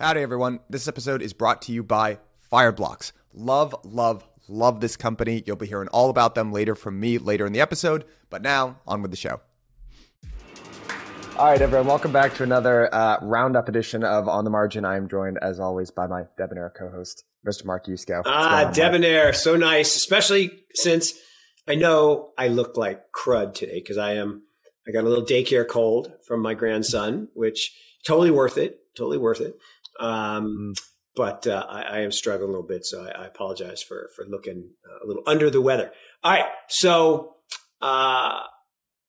Howdy, everyone. This episode is brought to you by Fireblocks. Love, love, love this company. You'll be hearing all about them later from me later in the episode. But now, on with the show. All right, everyone, welcome back to another uh, roundup edition of On the Margin. I am joined, as always, by my debonair co-host, Mr. Mark Yusko. Ah, debonair, so nice, especially since I know I look like crud today because I am. I got a little daycare cold from my grandson, which totally worth it. Totally worth it. Um, mm. But uh, I, I, am struggling a little bit, so I, I apologize for for looking uh, a little under the weather. All right, so uh,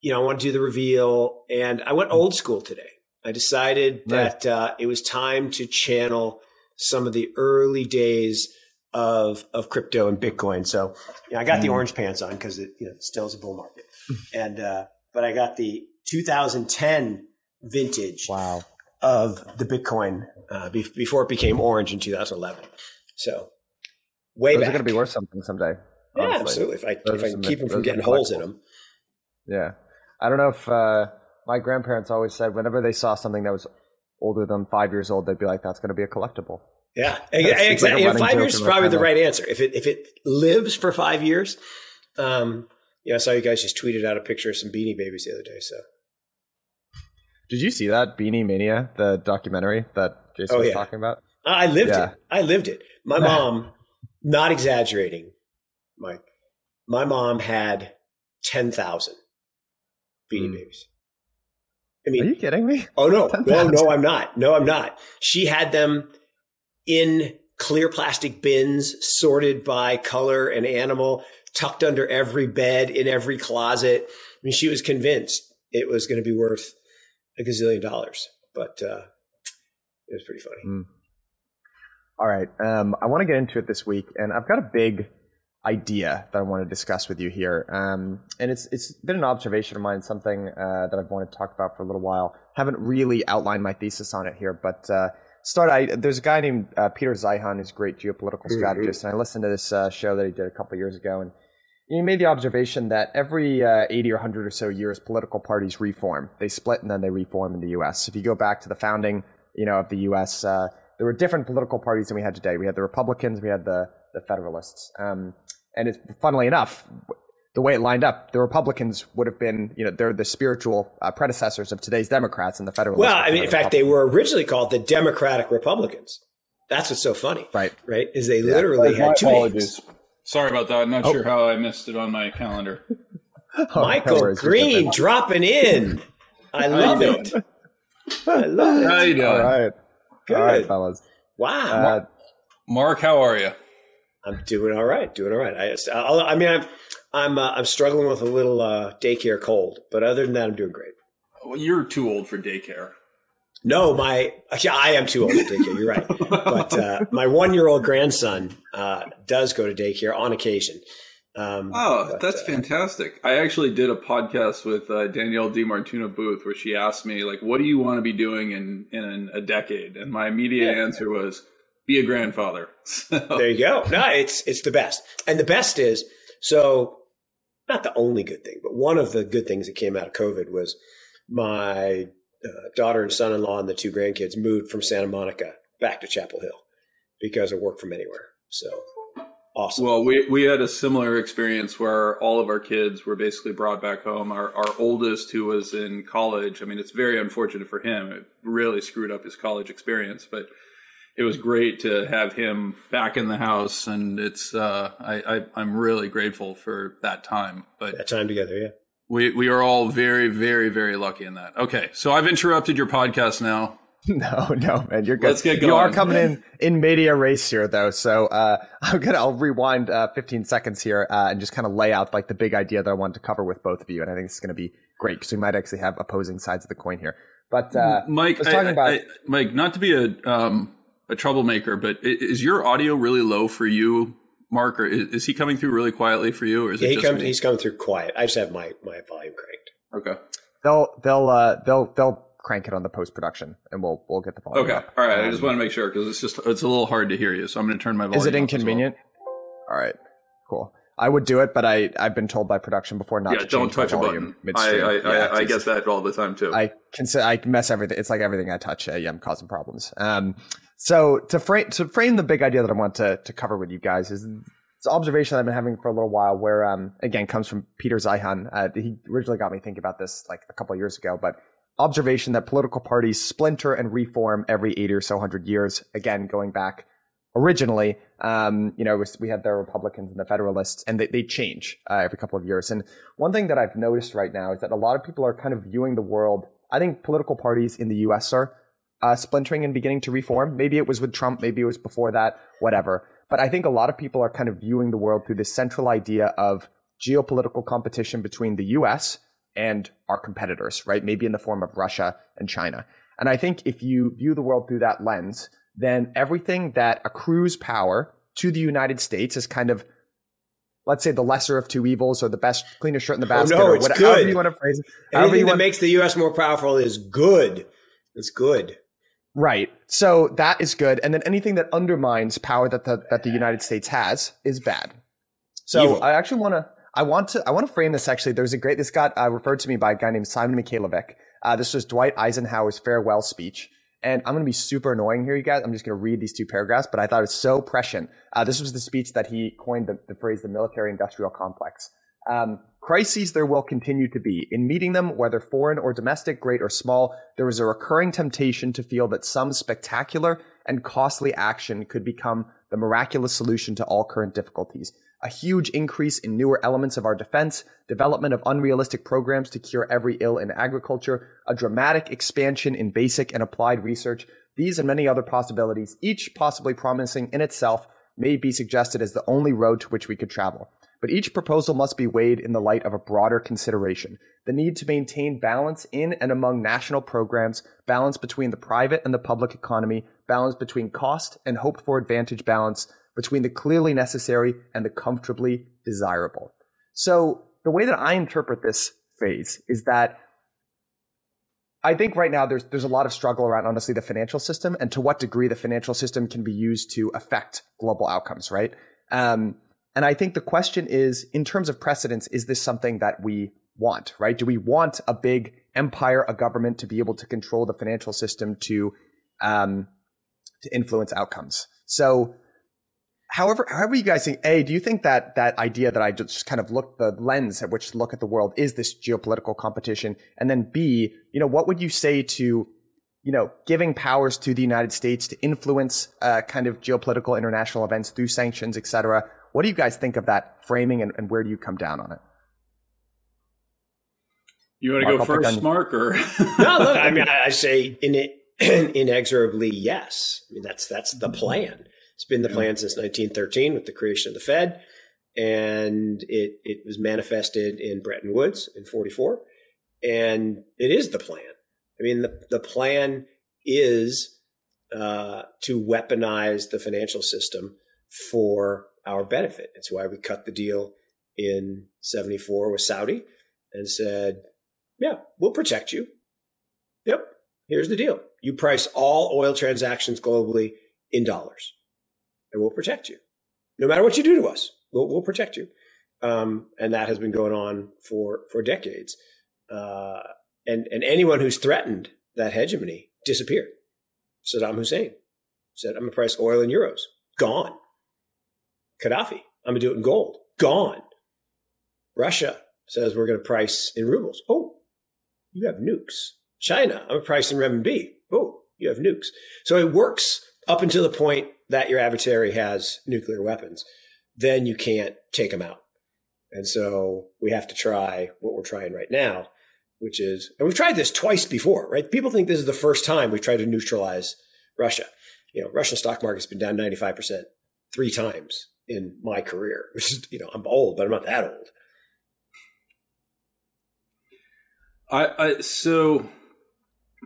you know, I want to do the reveal, and I went old school today. I decided that uh, it was time to channel some of the early days of of crypto and Bitcoin. So you know, I got mm. the orange pants on because it you know, still is a bull market, and uh, but I got the 2010 vintage. Wow of the Bitcoin uh, be- before it became orange in 2011. So way Those back. are going to be worth something someday. Yeah, honestly. absolutely. If I, if I can keep them from getting holes in them. Yeah. I don't know if uh, my grandparents always said whenever they saw something that was older than five years old, they'd be like, that's going to be a collectible. Yeah, exactly. Like five years is probably the right answer. If it if it lives for five years, um, yeah, I saw you guys just tweeted out a picture of some Beanie Babies the other day. So did you see that Beanie Mania, the documentary that Jason oh, was yeah. talking about? I lived yeah. it. I lived it. My mom, not exaggerating, Mike. My mom had ten thousand Beanie mm. Babies. I mean, are you kidding me? Oh no, 10, no, no, I'm not. No, I'm not. She had them in clear plastic bins, sorted by color and animal, tucked under every bed, in every closet. I mean, she was convinced it was going to be worth a gazillion dollars, but uh, it was pretty funny. Mm. All right. Um, I want to get into it this week, and I've got a big idea that I want to discuss with you here. Um, and it's it's been an observation of mine, something uh, that I've wanted to talk about for a little while. Haven't really outlined my thesis on it here, but uh, start. I, there's a guy named uh, Peter Zeihan who's a great geopolitical mm-hmm. strategist, and I listened to this uh, show that he did a couple years ago, and you made the observation that every uh, 80 or 100 or so years, political parties reform. They split and then they reform in the U.S. If you go back to the founding, you know, of the U.S., uh, there were different political parties than we had today. We had the Republicans, we had the the Federalists, um, and it's funnily enough, the way it lined up, the Republicans would have been, you know, they're the spiritual uh, predecessors of today's Democrats and the Federalists. Well, I mean, in fact, they were originally called the Democratic Republicans. That's what's so funny, right? Right? Is they yeah. literally had two apologies. names. Sorry about that. I'm not oh. sure how I missed it on my calendar. oh, Michael Green dropping in. I love it. I love it. How you doing? All right. Good. All right, fellas. Wow. Uh, Mark, how are you? I'm doing all right. Doing all right. I, I, I mean, I'm I'm uh, I'm struggling with a little uh, daycare cold, but other than that, I'm doing great. Well, you're too old for daycare. No, my yeah, I am too old for daycare. You're right, but uh, my one year old grandson uh, does go to daycare on occasion. Um, oh, but, that's uh, fantastic! I actually did a podcast with uh, Danielle DiMartino Booth where she asked me like, "What do you want to be doing in in a decade?" And my immediate yeah. answer was, "Be a grandfather." So. There you go. No, it's it's the best, and the best is so. Not the only good thing, but one of the good things that came out of COVID was my uh, daughter and son-in-law and the two grandkids moved from Santa Monica back to Chapel Hill because of work from anywhere. So awesome. Well, we we had a similar experience where all of our kids were basically brought back home. Our our oldest, who was in college, I mean, it's very unfortunate for him. It really screwed up his college experience, but it was great to have him back in the house, and it's uh, I, I am really grateful for that time. But that time together, yeah. We we are all very very very lucky in that. Okay, so I've interrupted your podcast now. No, no, man, you're good. Let's get going. You are coming in in medias res here, though. So uh, I'm gonna I'll rewind uh, 15 seconds here uh, and just kind of lay out like the big idea that I wanted to cover with both of you, and I think it's gonna be great because we might actually have opposing sides of the coin here. But uh, Mike, I was talking I, about I, Mike, not to be a um, a troublemaker, but is your audio really low for you Mark, or is, is, he coming through really quietly for you, or is yeah, it he comes, he's coming through quiet. I just have my my volume cranked. Okay. They'll they'll uh, they'll they'll crank it on the post production, and we'll we'll get the volume. Okay. Up. All right. Um, I just want to make sure because it's just it's a little hard to hear you, so I'm going to turn my volume. Is it inconvenient? Well. All right. Cool. I would do it, but I I've been told by production before not yeah, to don't touch a button. I I, yeah, I, I get that all the time too. I can say I mess everything. It's like everything I touch. Uh, yeah, I'm causing problems. Um, so to frame to frame the big idea that I want to to cover with you guys is it's an observation I've been having for a little while. Where um again comes from Peter Zeihan. Uh, he originally got me thinking about this like a couple years ago, but observation that political parties splinter and reform every 80 or so hundred years. Again, going back originally, um, you know, we had the Republicans and the Federalists, and they, they change uh, every couple of years. And one thing that I've noticed right now is that a lot of people are kind of viewing the world. I think political parties in the U.S. are uh, splintering and beginning to reform. Maybe it was with Trump, maybe it was before that, whatever. But I think a lot of people are kind of viewing the world through this central idea of geopolitical competition between the U.S. and our competitors, right? Maybe in the form of Russia and China. And I think if you view the world through that lens, then everything that accrues power to the United States is kind of, let's say, the lesser of two evils or the best, cleanest shirt in the basket. Oh, no, or it's whatever, good. you want to phrase it. Anything that want, makes the U.S. more powerful is good. It's good. Right. So that is good. And then anything that undermines power that the, that the United States has is bad. So Evil. I actually want to, I want to, I want to frame this actually. There's a great, this got uh, referred to me by a guy named Simon Mikhailovich. Uh, this was Dwight Eisenhower's farewell speech. And I'm going to be super annoying here, you guys. I'm just going to read these two paragraphs, but I thought it was so prescient. Uh, this was the speech that he coined the, the phrase the military industrial complex. Um, crises there will continue to be. In meeting them, whether foreign or domestic, great or small, there is a recurring temptation to feel that some spectacular and costly action could become the miraculous solution to all current difficulties a huge increase in newer elements of our defense, development of unrealistic programs to cure every ill in agriculture, a dramatic expansion in basic and applied research. These and many other possibilities, each possibly promising in itself, may be suggested as the only road to which we could travel. But each proposal must be weighed in the light of a broader consideration the need to maintain balance in and among national programs, balance between the private and the public economy, balance between cost and hope for advantage balance, between the clearly necessary and the comfortably desirable. So the way that I interpret this phase is that I think right now there's there's a lot of struggle around honestly the financial system and to what degree the financial system can be used to affect global outcomes, right? Um, and I think the question is, in terms of precedence, is this something that we want, right? Do we want a big empire, a government to be able to control the financial system to um, to influence outcomes? So however, however you guys think, A, do you think that that idea that I just kind of look the lens at which to look at the world is this geopolitical competition? And then B, you know, what would you say to, you know, giving powers to the United States to influence uh, kind of geopolitical international events through sanctions, et cetera? What do you guys think of that framing and, and where do you come down on it? You want to Mark, go I'll first, Mark, or no? Look, I mean, I say in it, inexorably yes. I mean, that's that's the plan. It's been the plan since 1913 with the creation of the Fed, and it it was manifested in Bretton Woods in 44, and it is the plan. I mean, the the plan is uh, to weaponize the financial system for our benefit. It's why we cut the deal in 74 with Saudi and said, yeah, we'll protect you. Yep, here's the deal. You price all oil transactions globally in dollars and we'll protect you. No matter what you do to us, we'll, we'll protect you. Um, and that has been going on for, for decades. Uh, and, and anyone who's threatened that hegemony disappeared. Saddam Hussein said, I'm going to price oil in euros. Gone. Gaddafi, I'm going to do it in gold. Gone. Russia says we're going to price in rubles. Oh, you have nukes. China, I'm going to price in renminbi. Oh, you have nukes. So it works up until the point that your adversary has nuclear weapons, then you can't take them out. And so we have to try what we're trying right now, which is, and we've tried this twice before, right? People think this is the first time we've tried to neutralize Russia. You know, Russian stock market's been down 95% three times in my career, which is, you know, I'm old, but I'm not that old. I, I so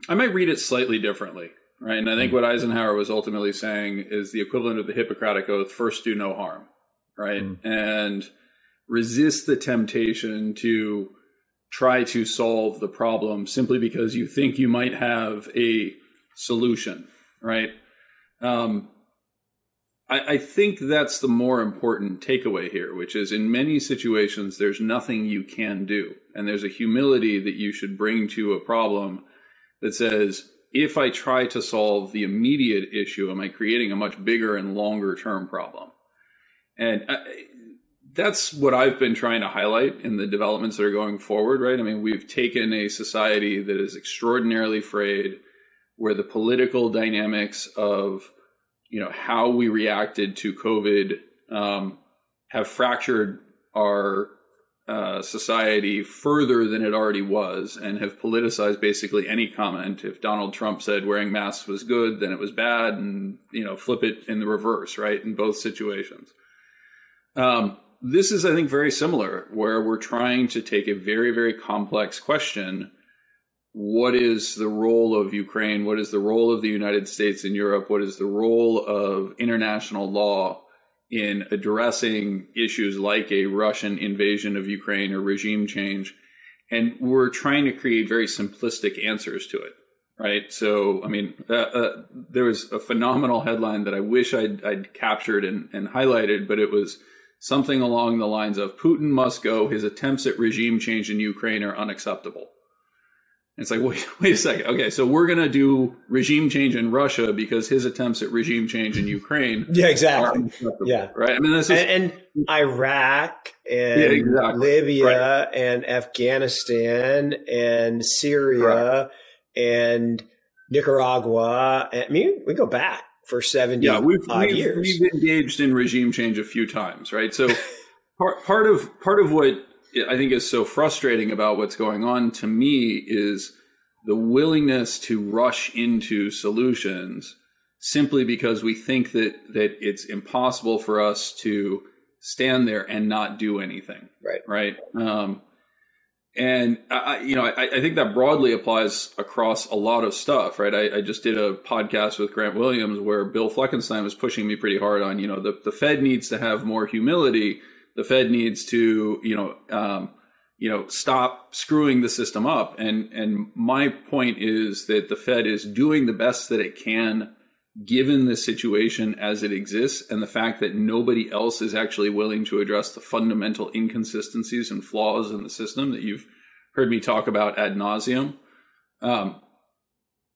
I might read it slightly differently right? And I think what Eisenhower was ultimately saying is the equivalent of the Hippocratic Oath: first, do no harm, right? Mm. And resist the temptation to try to solve the problem simply because you think you might have a solution, right? Um, I, I think that's the more important takeaway here, which is in many situations, there's nothing you can do. And there's a humility that you should bring to a problem that says, if I try to solve the immediate issue, am I creating a much bigger and longer term problem? And I, that's what I've been trying to highlight in the developments that are going forward, right? I mean, we've taken a society that is extraordinarily frayed, where the political dynamics of you know how we reacted to COVID um, have fractured our uh, society further than it already was, and have politicized basically any comment. If Donald Trump said wearing masks was good, then it was bad, and you know flip it in the reverse, right? In both situations. Um, this is, I think, very similar, where we're trying to take a very, very complex question what is the role of Ukraine? What is the role of the United States in Europe? What is the role of international law in addressing issues like a Russian invasion of Ukraine or regime change? And we're trying to create very simplistic answers to it, right? So, I mean, uh, uh, there was a phenomenal headline that I wish I'd, I'd captured and, and highlighted, but it was something along the lines of Putin must go. His attempts at regime change in Ukraine are unacceptable. It's like, wait, wait a second. Okay, so we're going to do regime change in Russia because his attempts at regime change in Ukraine. Yeah, exactly. Yeah, right. I mean, this is and, and Iraq and yeah, exactly. Libya right. and Afghanistan and Syria and Nicaragua. I mean, we go back for seventy yeah, we've, we've, years. We've engaged in regime change a few times, right? So part part of part of what I think is so frustrating about what's going on to me is the willingness to rush into solutions simply because we think that that it's impossible for us to stand there and not do anything. Right. Right. Um, and I, you know, I, I, think that broadly applies across a lot of stuff, right? I, I, just did a podcast with Grant Williams where Bill Fleckenstein was pushing me pretty hard on, you know, the, the Fed needs to have more humility the Fed needs to, you know, um, you know, stop screwing the system up. And and my point is that the Fed is doing the best that it can given the situation as it exists and the fact that nobody else is actually willing to address the fundamental inconsistencies and flaws in the system that you've heard me talk about ad nauseum. Um,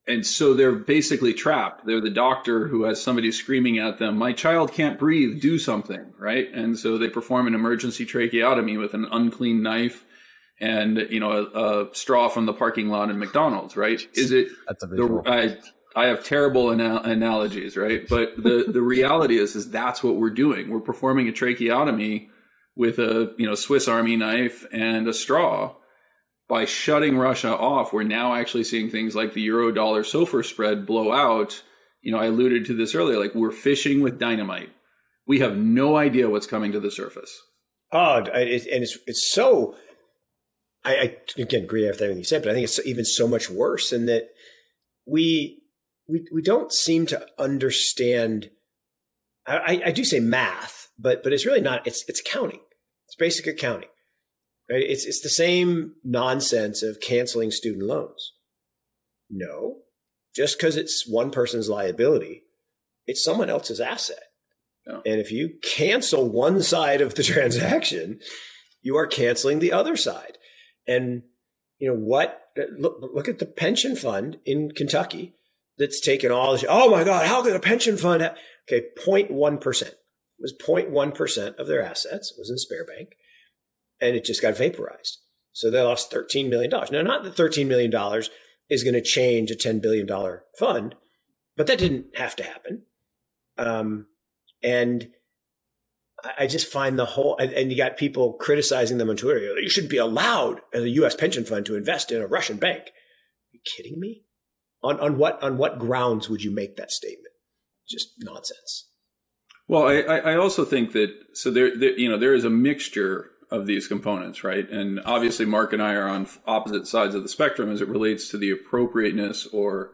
and so they're basically trapped. They're the doctor who has somebody screaming at them, "My child can't breathe. Do something!" Right? And so they perform an emergency tracheotomy with an unclean knife and you know a, a straw from the parking lot in McDonald's. Right? Is it? That's a visual. The, I, I have terrible ana- analogies, right? But the the reality is, is that's what we're doing. We're performing a tracheotomy with a you know Swiss Army knife and a straw by shutting Russia off, we're now actually seeing things like the euro dollar SOFR spread blow out. You know, I alluded to this earlier, like we're fishing with dynamite. We have no idea what's coming to the surface. Oh, and it's it's so. I, I again agree with everything you said, but I think it's even so much worse in that we we we don't seem to understand. I, I do say math, but but it's really not. It's it's accounting. It's basic accounting. Right? It's it's the same nonsense of canceling student loans. No, just because it's one person's liability, it's someone else's asset. And if you cancel one side of the transaction, you are canceling the other side. And you know what? Look, look at the pension fund in Kentucky that's taken all this. Oh my God, how could a pension fund? Have, okay, 0.1 it percent was 0.1 percent of their assets was in Sberbank and it just got vaporized. So they lost $13 million. Now, not that $13 million is going to change a $10 billion fund, but that didn't have to happen. Um, and I just find the whole, and you got people criticizing them on Twitter. You shouldn't be allowed as a U.S. pension fund to invest in a Russian bank. Are you kidding me? On, on what on what grounds would you make that statement? Just nonsense. Well, I, I also think that so there, there you know there is a mixture of these components, right? And obviously, Mark and I are on opposite sides of the spectrum as it relates to the appropriateness or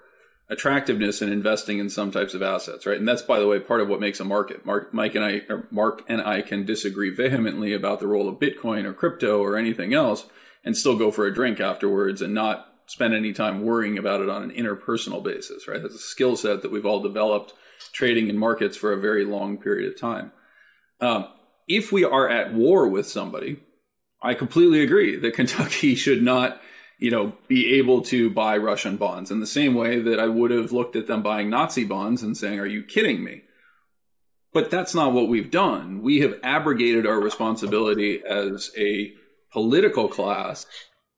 attractiveness in investing in some types of assets, right? And that's, by the way, part of what makes a market. Mark, Mike and I, Mark and I can disagree vehemently about the role of Bitcoin or crypto or anything else, and still go for a drink afterwards and not spend any time worrying about it on an interpersonal basis, right? That's a skill set that we've all developed trading in markets for a very long period of time. Um, if we are at war with somebody, I completely agree that Kentucky should not, you know, be able to buy Russian bonds in the same way that I would have looked at them buying Nazi bonds and saying, "Are you kidding me?" But that's not what we've done. We have abrogated our responsibility as a political class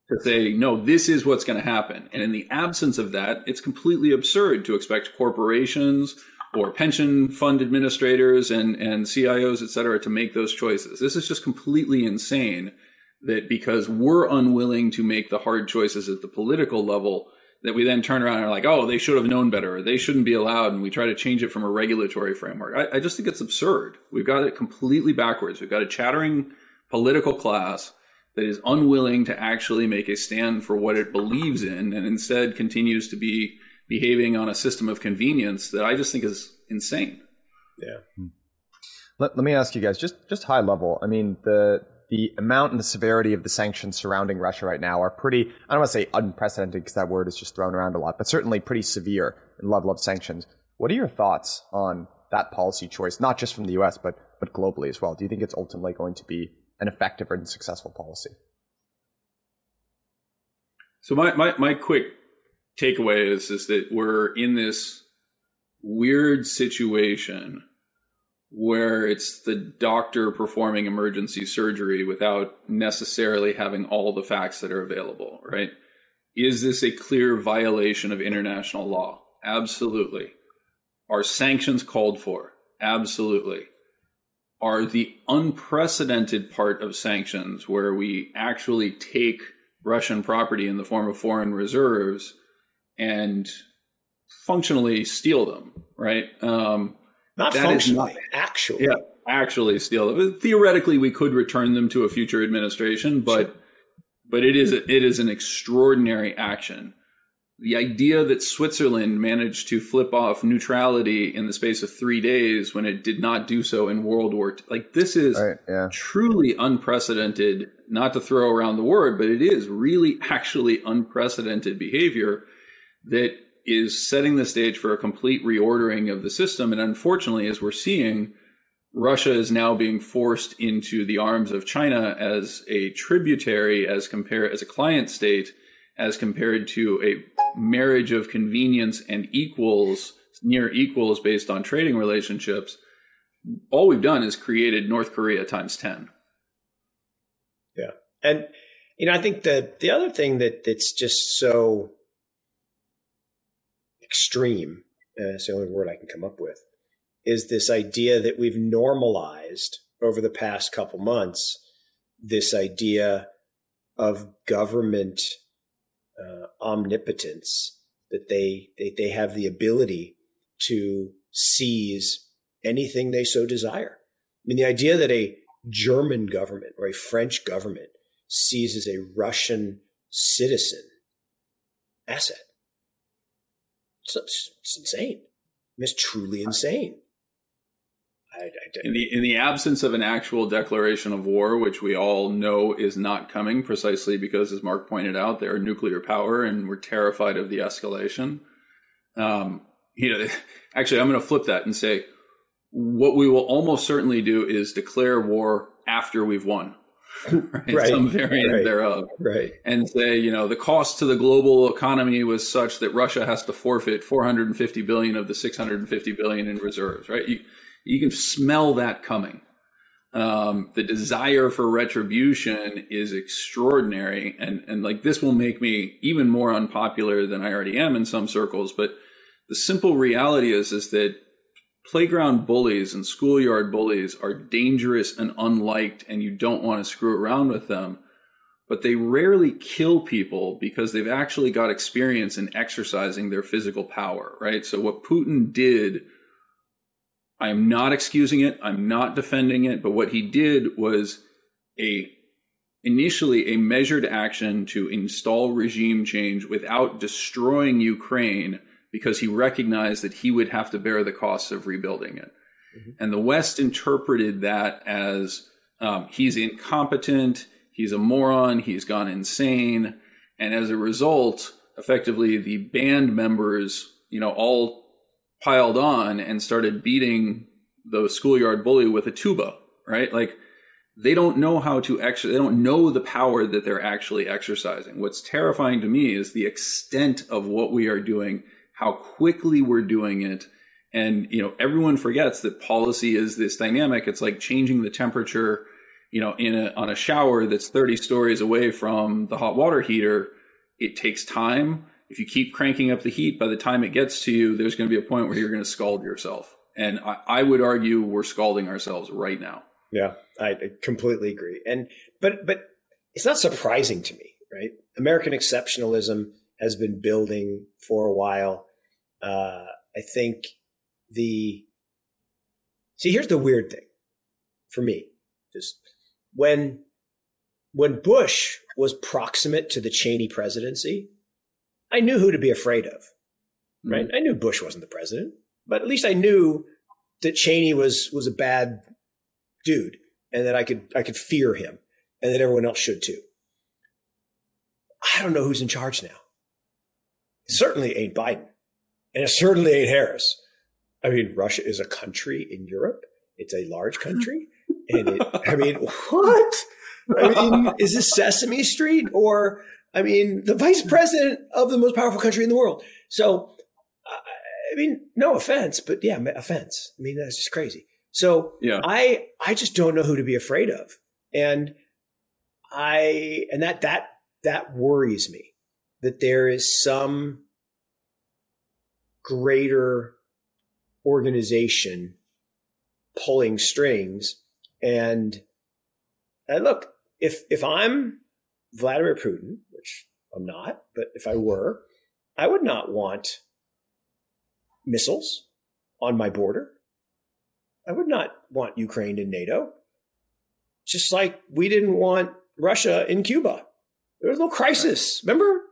to say, no, this is what's going to happen. And in the absence of that, it's completely absurd to expect corporations or pension fund administrators and, and CIOs, et cetera, to make those choices. This is just completely insane that because we're unwilling to make the hard choices at the political level, that we then turn around and are like, oh, they should have known better, or they shouldn't be allowed, and we try to change it from a regulatory framework. I, I just think it's absurd. We've got it completely backwards. We've got a chattering political class that is unwilling to actually make a stand for what it believes in, and instead continues to be behaving on a system of convenience that I just think is insane. Yeah. Hmm. Let, let me ask you guys, just just high level. I mean, the the amount and the severity of the sanctions surrounding Russia right now are pretty, I don't want to say unprecedented because that word is just thrown around a lot, but certainly pretty severe in level of sanctions. What are your thoughts on that policy choice, not just from the US, but, but globally as well? Do you think it's ultimately going to be an effective and successful policy? So my, my, my quick takeaway is, is that we're in this weird situation where it's the doctor performing emergency surgery without necessarily having all the facts that are available, right? Is this a clear violation of international law? Absolutely. Are sanctions called for? Absolutely. Are the unprecedented part of sanctions where we actually take Russian property in the form of foreign reserves and functionally steal them, right? Um, not that functionally, not, actually. Yeah, actually steal them. Theoretically, we could return them to a future administration, but sure. but it is a, it is an extraordinary action. The idea that Switzerland managed to flip off neutrality in the space of three days when it did not do so in World War II, like this is right, yeah. truly unprecedented. Not to throw around the word, but it is really actually unprecedented behavior that is setting the stage for a complete reordering of the system. And unfortunately, as we're seeing, Russia is now being forced into the arms of China as a tributary, as compare as a client state, as compared to a marriage of convenience and equals, near equals based on trading relationships. All we've done is created North Korea times ten. Yeah, and you know, I think that the other thing that that's just so extreme, and that's the only word I can come up with, is this idea that we've normalized over the past couple months this idea of government uh, omnipotence that they, they they have the ability to seize anything they so desire. I mean, the idea that a German government or a French government seizes a Russian citizen asset it's, it's insane. It's truly insane. I, I in the in the absence of an actual declaration of war, which we all know is not coming, precisely because, as Mark pointed out, they're nuclear power, and we're terrified of the escalation. Um, you know, actually, I'm going to flip that and say what we will almost certainly do is declare war after we've won. right? right? Some variant right. thereof. Right. And say, you know, the cost to the global economy was such that Russia has to forfeit 450 billion of the 650 billion in reserves, right? You, you can smell that coming. Um, the desire for retribution is extraordinary. And, and like this will make me even more unpopular than I already am in some circles. But the simple reality is, is that playground bullies and schoolyard bullies are dangerous and unliked, and you don't want to screw around with them. But they rarely kill people because they've actually got experience in exercising their physical power, right? So, what Putin did, I'm not excusing it, I'm not defending it, but what he did was a initially a measured action to install regime change without destroying Ukraine because he recognized that he would have to bear the costs of rebuilding it. Mm-hmm. And the West interpreted that as um, he's incompetent, he's a moron, he's gone insane. And as a result, effectively the band members, you know, all piled on and started beating the schoolyard bully with a tuba, right? Like they don't know how to actually, they don't know the power that they're actually exercising. What's terrifying to me is the extent of what we are doing, how quickly we're doing it. And, you know, everyone forgets that policy is this dynamic. It's like changing the temperature, you know, in a, on a shower that's 30 stories away from the hot water heater. It takes time. If you keep cranking up the heat, by the time it gets to you, there's going to be a point where you're going to scald yourself. And I, I would argue we're scalding ourselves right now. Yeah, I completely agree. And but but it's not surprising to me, right? American exceptionalism has been building for a while. Uh, I think the see here's the weird thing for me, just when when Bush was proximate to the Cheney presidency, I knew who to be afraid of. Right? Mm-hmm. I knew Bush wasn't the president, but at least I knew that Cheney was was a bad dude and that I could I could fear him and that everyone else should too. I don't know who's in charge now. Certainly ain't Biden. And it certainly ain't Harris. I mean, Russia is a country in Europe. It's a large country. And it, I mean, what? I mean, is this Sesame Street or, I mean, the vice president of the most powerful country in the world? So, I mean, no offense, but yeah, offense. I mean, that's just crazy. So yeah. I I just don't know who to be afraid of. And I and that that that worries me that there is some greater organization pulling strings and and look if if I'm Vladimir Putin, which I'm not, but if I were, I would not want missiles on my border. I would not want Ukraine in NATO. Just like we didn't want Russia in Cuba. There was no crisis. Remember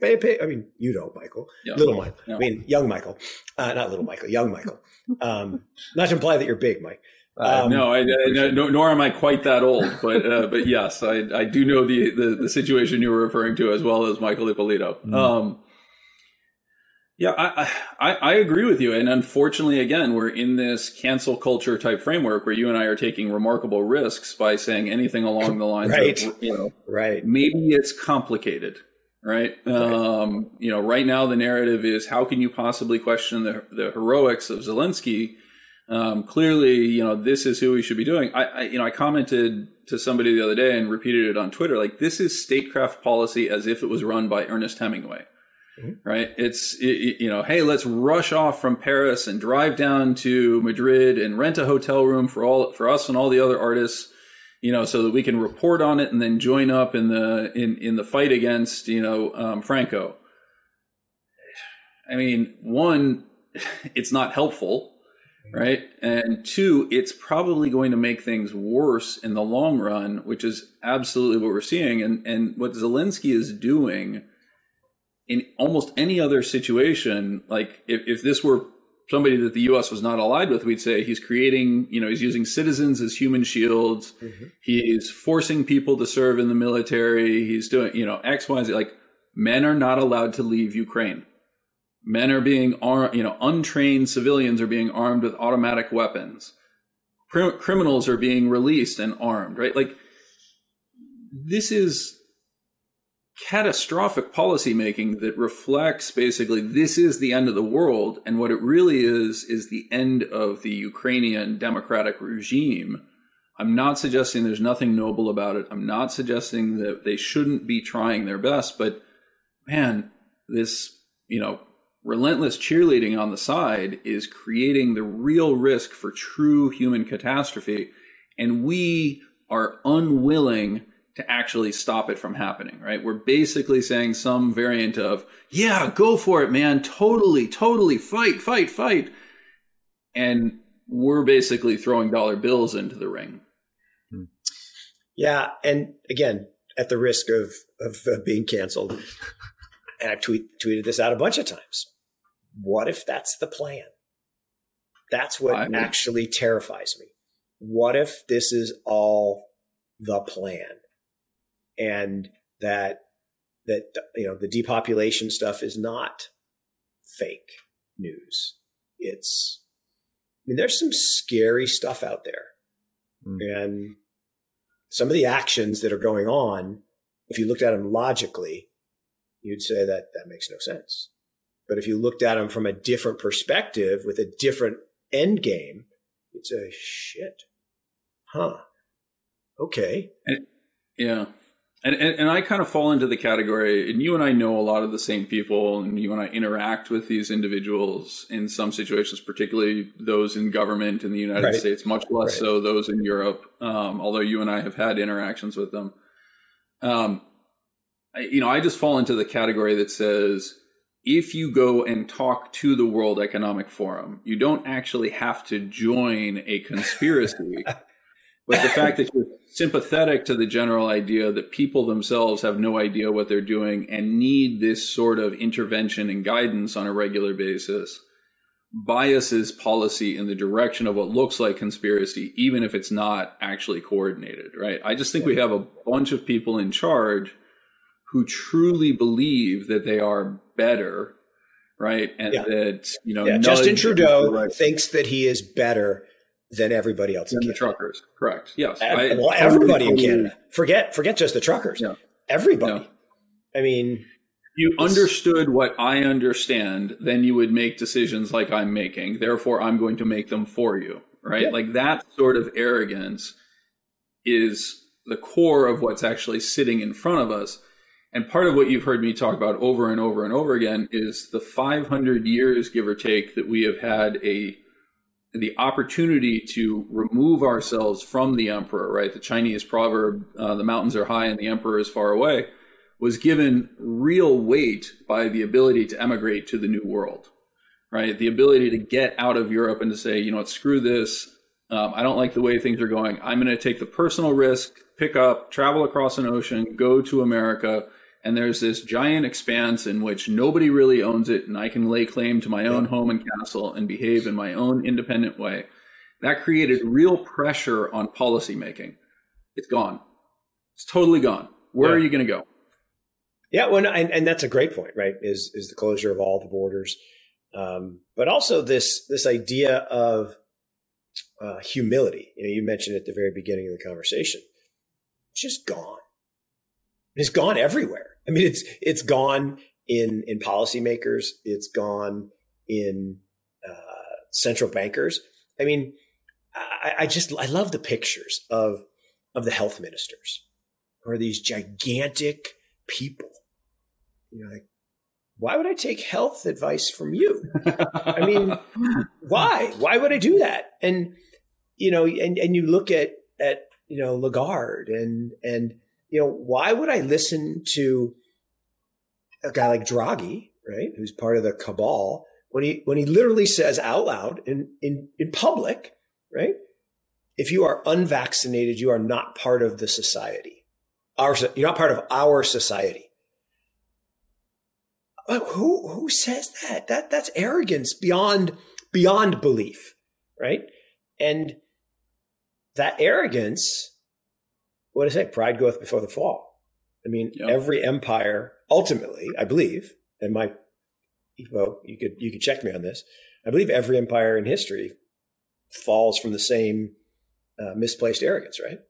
of Pigs? I mean, you don't, Michael. Yeah. Little Michael. Yeah. I mean, young Michael. Uh, not little Michael, young Michael. Um, not to imply that you're big, Mike. Uh, um, no, I, I, no, nor am I quite that old, but uh, but yes, I, I do know the, the, the situation you were referring to as well as Michael Ippolito. Mm-hmm. Um, yeah, I, I, I agree with you. And unfortunately, again, we're in this cancel culture type framework where you and I are taking remarkable risks by saying anything along the lines right. of, you know, right. maybe it's complicated, right? right? Um, you know, right now the narrative is how can you possibly question the, the heroics of Zelensky? Um, clearly, you know, this is who we should be doing. I, I, you know, I commented to somebody the other day and repeated it on Twitter. Like, this is statecraft policy as if it was run by Ernest Hemingway Mm-hmm. Right. It's, it, you know, hey, let's rush off from Paris and drive down to Madrid and rent a hotel room for all, for us and all the other artists, you know, so that we can report on it and then join up in the, in, in the fight against, you know, um, Franco. I mean, one, it's not helpful, right? And two, it's probably going to make things worse in the long run, which is absolutely what we're seeing. And and what Zelensky is doing in almost any other situation, like if, if this were somebody that the U.S. was not allied with, we'd say he's creating, you know, he's using citizens as human shields. Mm-hmm. He's forcing people to serve in the military. He's doing, you know, X, Y, Z. Like men are not allowed to leave Ukraine. Men are being armed, you know, untrained civilians are being armed with automatic weapons. criminals are being released and armed, right? Like this is catastrophic policymaking that reflects basically this is the end of the world and what it really is is the end of the Ukrainian democratic regime. I'm not suggesting there's nothing noble about it. I'm not suggesting that they shouldn't be trying their best, but man, this, you know, relentless cheerleading on the side is creating the real risk for true human catastrophe and we are unwilling to actually stop it from happening, right? We're basically saying some variant of, yeah, go for it, man. Totally, totally fight, fight, fight. And we're basically throwing dollar bills into the ring. Hmm. Yeah. And again, at the risk of, of uh, being canceled, and I've tweet, tweeted this out a bunch of times. What if that's the plan? That's what actually terrifies me. What if this is all the plan? And that that you know the depopulation stuff is not fake news. It's I mean there's some scary stuff out there. Mm. And some of the actions that are going on, if you looked at them logically, you'd say that that makes no sense. But if you looked at them from a different perspective with a different end game, you'd say, shit, huh? Okay. And, yeah. And, and, and I kind of fall into the category, and you and I know a lot of the same people, and you and I interact with these individuals in some situations, particularly those in government in the United right. States, much less right. so those in Europe. Um, although you and I have had interactions with them, um, I, you know, I just fall into the category that says if you go and talk to the World Economic Forum, you don't actually have to join a conspiracy. But the fact that you're sympathetic to the general idea that people themselves have no idea what they're doing and need this sort of intervention and guidance on a regular basis biases policy in the direction of what looks like conspiracy, even if it's not actually coordinated, right? I just think we have a bunch of people in charge who truly believe that they are better, right? And yeah. that, you know, yeah. Justin Trudeau thinks that he is better than everybody else than the truckers. Correct. Yes. I, well, everybody in Canada. Forget forget just the truckers. Yeah. Everybody. Yeah. I mean, you understood what I understand, then you would make decisions like I'm making. Therefore, I'm going to make them for you. Right? Yeah. Like that sort of arrogance is the core of what's actually sitting in front of us. And part of what you've heard me talk about over and over and over again is the 500 years, give or take, that we have had a the opportunity to remove ourselves from the emperor, right? The Chinese proverb, uh, the mountains are high and the emperor is far away, was given real weight by the ability to emigrate to the new world, right? The ability to get out of Europe and to say, you know what, screw this. Um, I don't like the way things are going. I'm going to take the personal risk, pick up, travel across an ocean, go to America, and there's this giant expanse in which nobody really owns it and I can lay claim to my own home and castle and behave in my own independent way. That created real pressure on policymaking. It's gone. It's totally gone. Where yeah. are you going to go? Yeah, well, and, and that's a great point, right? Is is the closure of all the borders, um, but also this this idea of uh, humility. You know, you mentioned at the very beginning of the conversation. It's just gone. It's gone everywhere. I mean, it's it's gone in in policymakers. It's gone in uh, central bankers. I mean, I, I just I love the pictures of of the health ministers, who are these gigantic people. You know, like, why would I take health advice from you? I mean, why? Why would I do that? And you know, and and you look at at you know Lagarde and and you know, why would I listen to a guy like Draghi, right, who's part of the cabal, when he when he literally says out loud in in, in public, right? If you are unvaccinated, you are not part of the society. Our, you're not part of our society. Who who says that? That that's arrogance beyond beyond belief, right? And that arrogance what I say? Pride goeth before the fall. I mean, yep. every empire ultimately, I believe, and my well, you could you could check me on this. I believe every empire in history falls from the same uh, misplaced arrogance, right?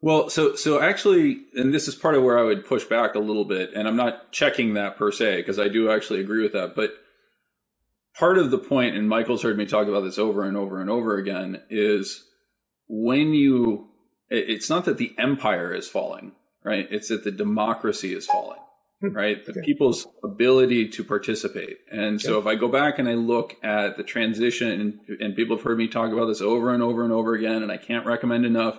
Well, so so actually, and this is part of where I would push back a little bit, and I'm not checking that per se because I do actually agree with that, but part of the point, and Michael's heard me talk about this over and over and over again, is when you it's not that the empire is falling, right? It's that the democracy is falling, hmm. right? The okay. people's ability to participate. And so if I go back and I look at the transition, and, and people have heard me talk about this over and over and over again, and I can't recommend enough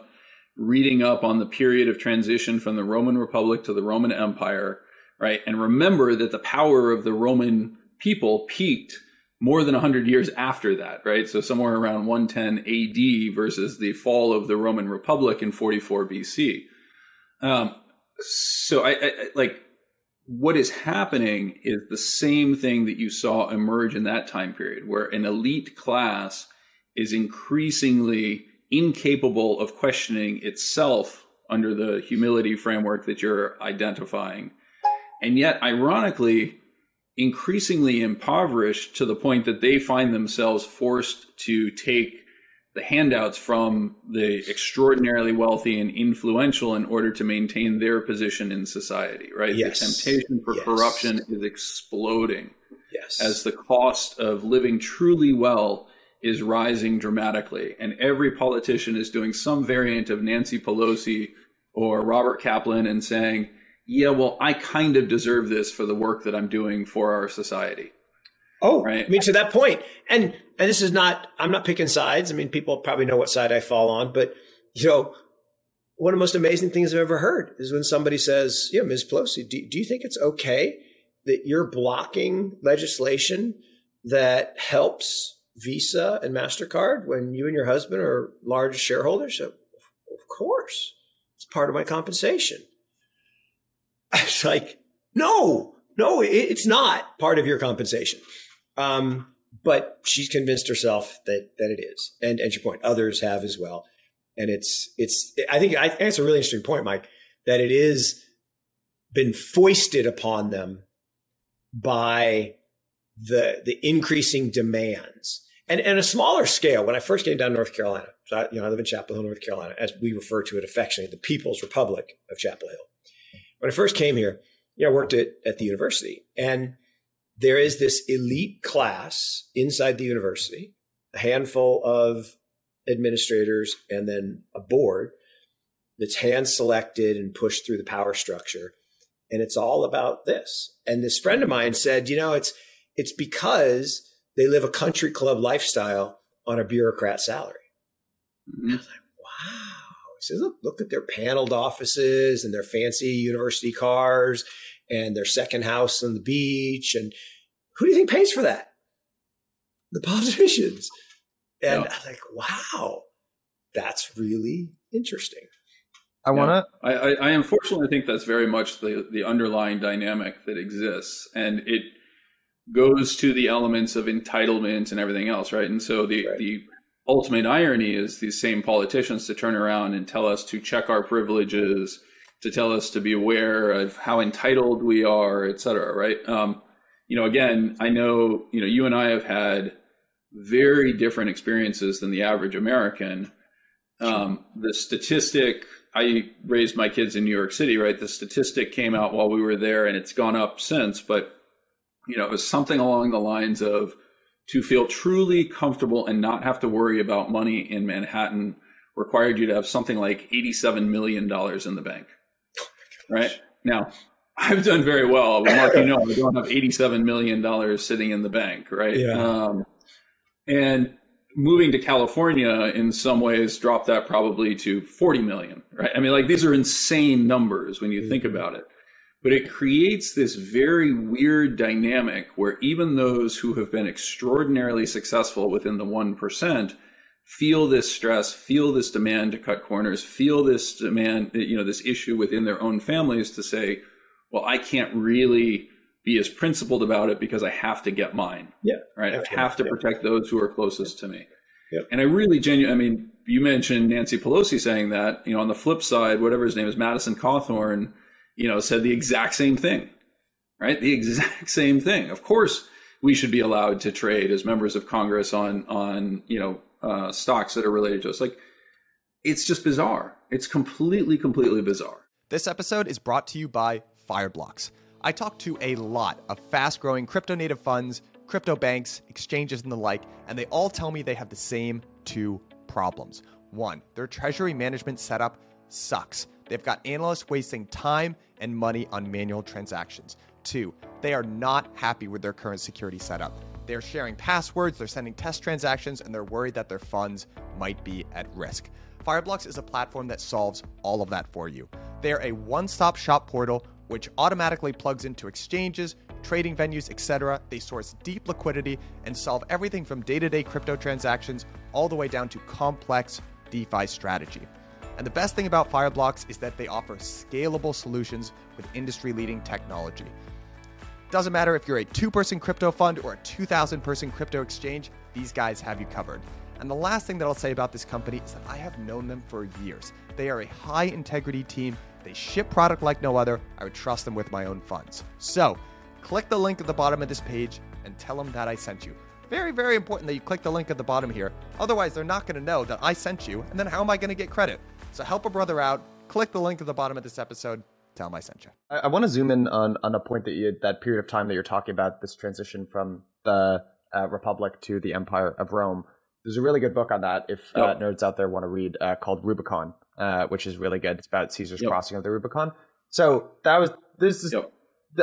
reading up on the period of transition from the Roman Republic to the Roman Empire, right? And remember that the power of the Roman people peaked more than 100 years after that, right? So somewhere around 110 AD versus the fall of the Roman Republic in 44 BC. Um, so I, I, like what is happening is the same thing that you saw emerge in that time period, where an elite class is increasingly incapable of questioning itself under the humility framework that you're identifying and yet, ironically, increasingly impoverished to the point that they find themselves forced to take the handouts from the extraordinarily wealthy and influential in order to maintain their position in society, right? Yes. The temptation for yes. corruption is exploding yes. as the cost of living truly well is rising dramatically. And every politician is doing some variant of Nancy Pelosi or Robert Kaplan and saying, yeah, well, I kind of deserve this for the work that I'm doing for our society. Oh, right. I mean, to that point, and and this is not. I'm not picking sides. I mean, people probably know what side I fall on, but you know, one of the most amazing things I've ever heard is when somebody says, "Yeah, Ms. Pelosi, do, do you think it's okay that you're blocking legislation that helps Visa and Mastercard when you and your husband are large shareholders?" So, of course, it's part of my compensation. It's like, no, no, it's not part of your compensation. Um, but she's convinced herself that that it is, and and your point, others have as well. And it's it's I think I think it's a really interesting point, Mike, that it is been foisted upon them by the the increasing demands. And and a smaller scale, when I first came down to North Carolina, so I, you know, I live in Chapel Hill, North Carolina, as we refer to it affectionately, the People's Republic of Chapel Hill. When I first came here, you know, I worked at, at the university and there is this elite class inside the university, a handful of administrators, and then a board that's hand selected and pushed through the power structure. And it's all about this. And this friend of mine said, you know, it's it's because they live a country club lifestyle on a bureaucrat salary. Mm-hmm. I was like, wow. He says, look, look at their paneled offices and their fancy university cars and their second house on the beach. And who do you think pays for that? The politicians. And yeah. I'm like, wow, that's really interesting. I want to. Yeah. I, I, I unfortunately think that's very much the the underlying dynamic that exists, and it goes to the elements of entitlement and everything else, right? And so the right. the ultimate irony is these same politicians to turn around and tell us to check our privileges, to tell us to be aware of how entitled we are, et cetera, right? Um, you know, again, I know, you know, you and I have had very different experiences than the average American. Um, the statistic, I raised my kids in New York City, right? The statistic came out while we were there and it's gone up since, but, you know, it was something along the lines of to feel truly comfortable and not have to worry about money in Manhattan required you to have something like $87 million in the bank right? Now, I've done very well. Mark, you know, I don't have $87 million sitting in the bank, right? Yeah. Um, and moving to California in some ways dropped that probably to 40 million, right? I mean, like these are insane numbers when you think mm-hmm. about it. But it creates this very weird dynamic where even those who have been extraordinarily successful within the 1% feel this stress, feel this demand to cut corners, feel this demand, you know, this issue within their own families to say, well, I can't really be as principled about it because I have to get mine. Yeah. Right. I have to yeah. protect those who are closest to me. Yep. And I really genuinely, I mean, you mentioned Nancy Pelosi saying that, you know, on the flip side, whatever his name is, Madison Cawthorn, you know, said the exact same thing, right? The exact same thing. Of course, we should be allowed to trade as members of Congress on, on, you know, uh, stocks that are related to us. Like, it's just bizarre. It's completely, completely bizarre. This episode is brought to you by Fireblocks. I talk to a lot of fast growing crypto native funds, crypto banks, exchanges, and the like, and they all tell me they have the same two problems. One, their treasury management setup sucks. They've got analysts wasting time and money on manual transactions. Two, they are not happy with their current security setup. They're sharing passwords, they're sending test transactions, and they're worried that their funds might be at risk. Fireblocks is a platform that solves all of that for you. They're a one stop shop portal which automatically plugs into exchanges, trading venues, etc. They source deep liquidity and solve everything from day to day crypto transactions all the way down to complex DeFi strategy. And the best thing about Fireblocks is that they offer scalable solutions with industry leading technology. Doesn't matter if you're a two person crypto fund or a 2,000 person crypto exchange, these guys have you covered. And the last thing that I'll say about this company is that I have known them for years. They are a high integrity team, they ship product like no other. I would trust them with my own funds. So, click the link at the bottom of this page and tell them that I sent you. Very, very important that you click the link at the bottom here. Otherwise, they're not going to know that I sent you, and then how am I going to get credit? So help a brother out. Click the link at the bottom of this episode. Tell him I sent you. I, I want to zoom in on, on a point that you that period of time that you're talking about this transition from the uh, Republic to the Empire of Rome. There's a really good book on that if uh, nerds out there want to read uh, called Rubicon, uh, which is really good. It's about Caesar's yep. crossing of the Rubicon. So that was this is yep.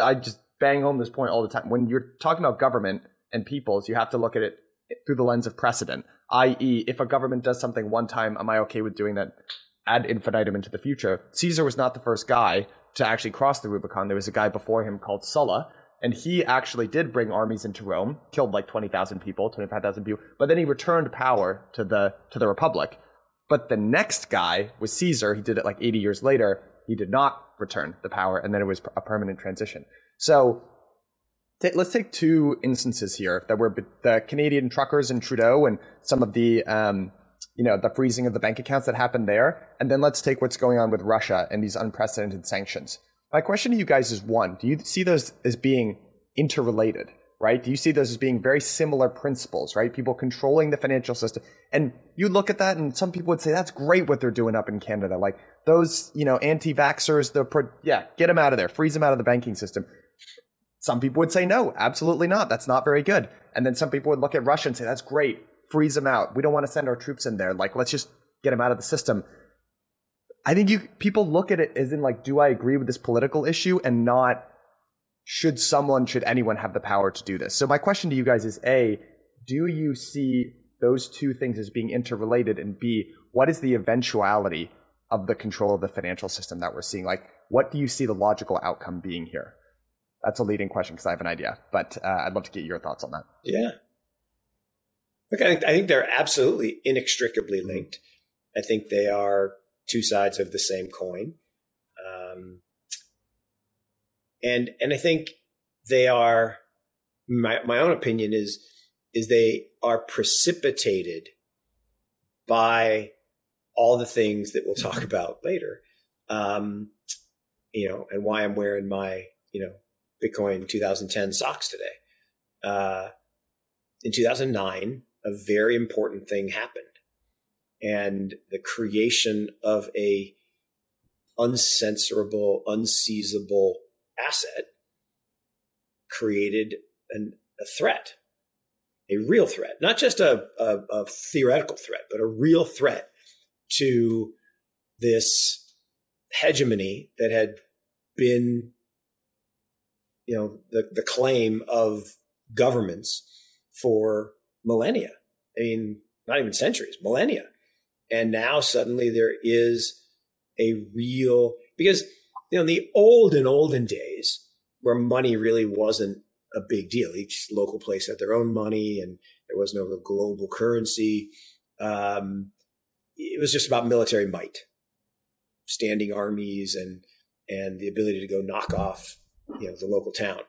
I just bang home this point all the time. When you're talking about government and peoples, you have to look at it through the lens of precedent. I.e., if a government does something one time, am I okay with doing that ad infinitum into the future? Caesar was not the first guy to actually cross the Rubicon. There was a guy before him called Sulla, and he actually did bring armies into Rome, killed like 20,000 people, 25,000 people, but then he returned power to the to the republic. But the next guy was Caesar. He did it like 80 years later. He did not return the power, and then it was a permanent transition. So t- let's take two instances here that were the Canadian truckers and Trudeau and some of the um, you know the freezing of the bank accounts that happened there, and then let's take what's going on with Russia and these unprecedented sanctions. My question to you guys is one: Do you see those as being interrelated? Right? Do you see those as being very similar principles? Right? People controlling the financial system, and you look at that, and some people would say that's great what they're doing up in Canada. Like those, you know, anti-vaxxers, the pro- yeah, get them out of there, freeze them out of the banking system. Some people would say no, absolutely not. That's not very good. And then some people would look at Russia and say that's great, freeze them out. We don't want to send our troops in there. Like let's just get them out of the system. I think you people look at it as in like, do I agree with this political issue and not should someone, should anyone have the power to do this? So my question to you guys is A, do you see those two things as being interrelated? And B, what is the eventuality of the control of the financial system that we're seeing? Like, what do you see the logical outcome being here? That's a leading question because I have an idea, but uh, I'd love to get your thoughts on that. Yeah. Look, I think, I think they're absolutely inextricably linked. I think they are two sides of the same coin. Um, and, and I think they are, my, my own opinion is, is they are precipitated by all the things that we'll talk about later. Um, you know, and why I'm wearing my, you know, Bitcoin 2010 socks today. Uh, in 2009, a very important thing happened. And the creation of a uncensorable, unseizable asset created an, a threat, a real threat, not just a, a, a theoretical threat, but a real threat to this hegemony that had been, you know, the, the claim of governments for millennia. I mean, not even centuries, millennia. And now suddenly there is a real, because, you know, in the old and olden days where money really wasn't a big deal, each local place had their own money and there was no global currency. Um, it was just about military might, standing armies and, and the ability to go knock off, you know, the local town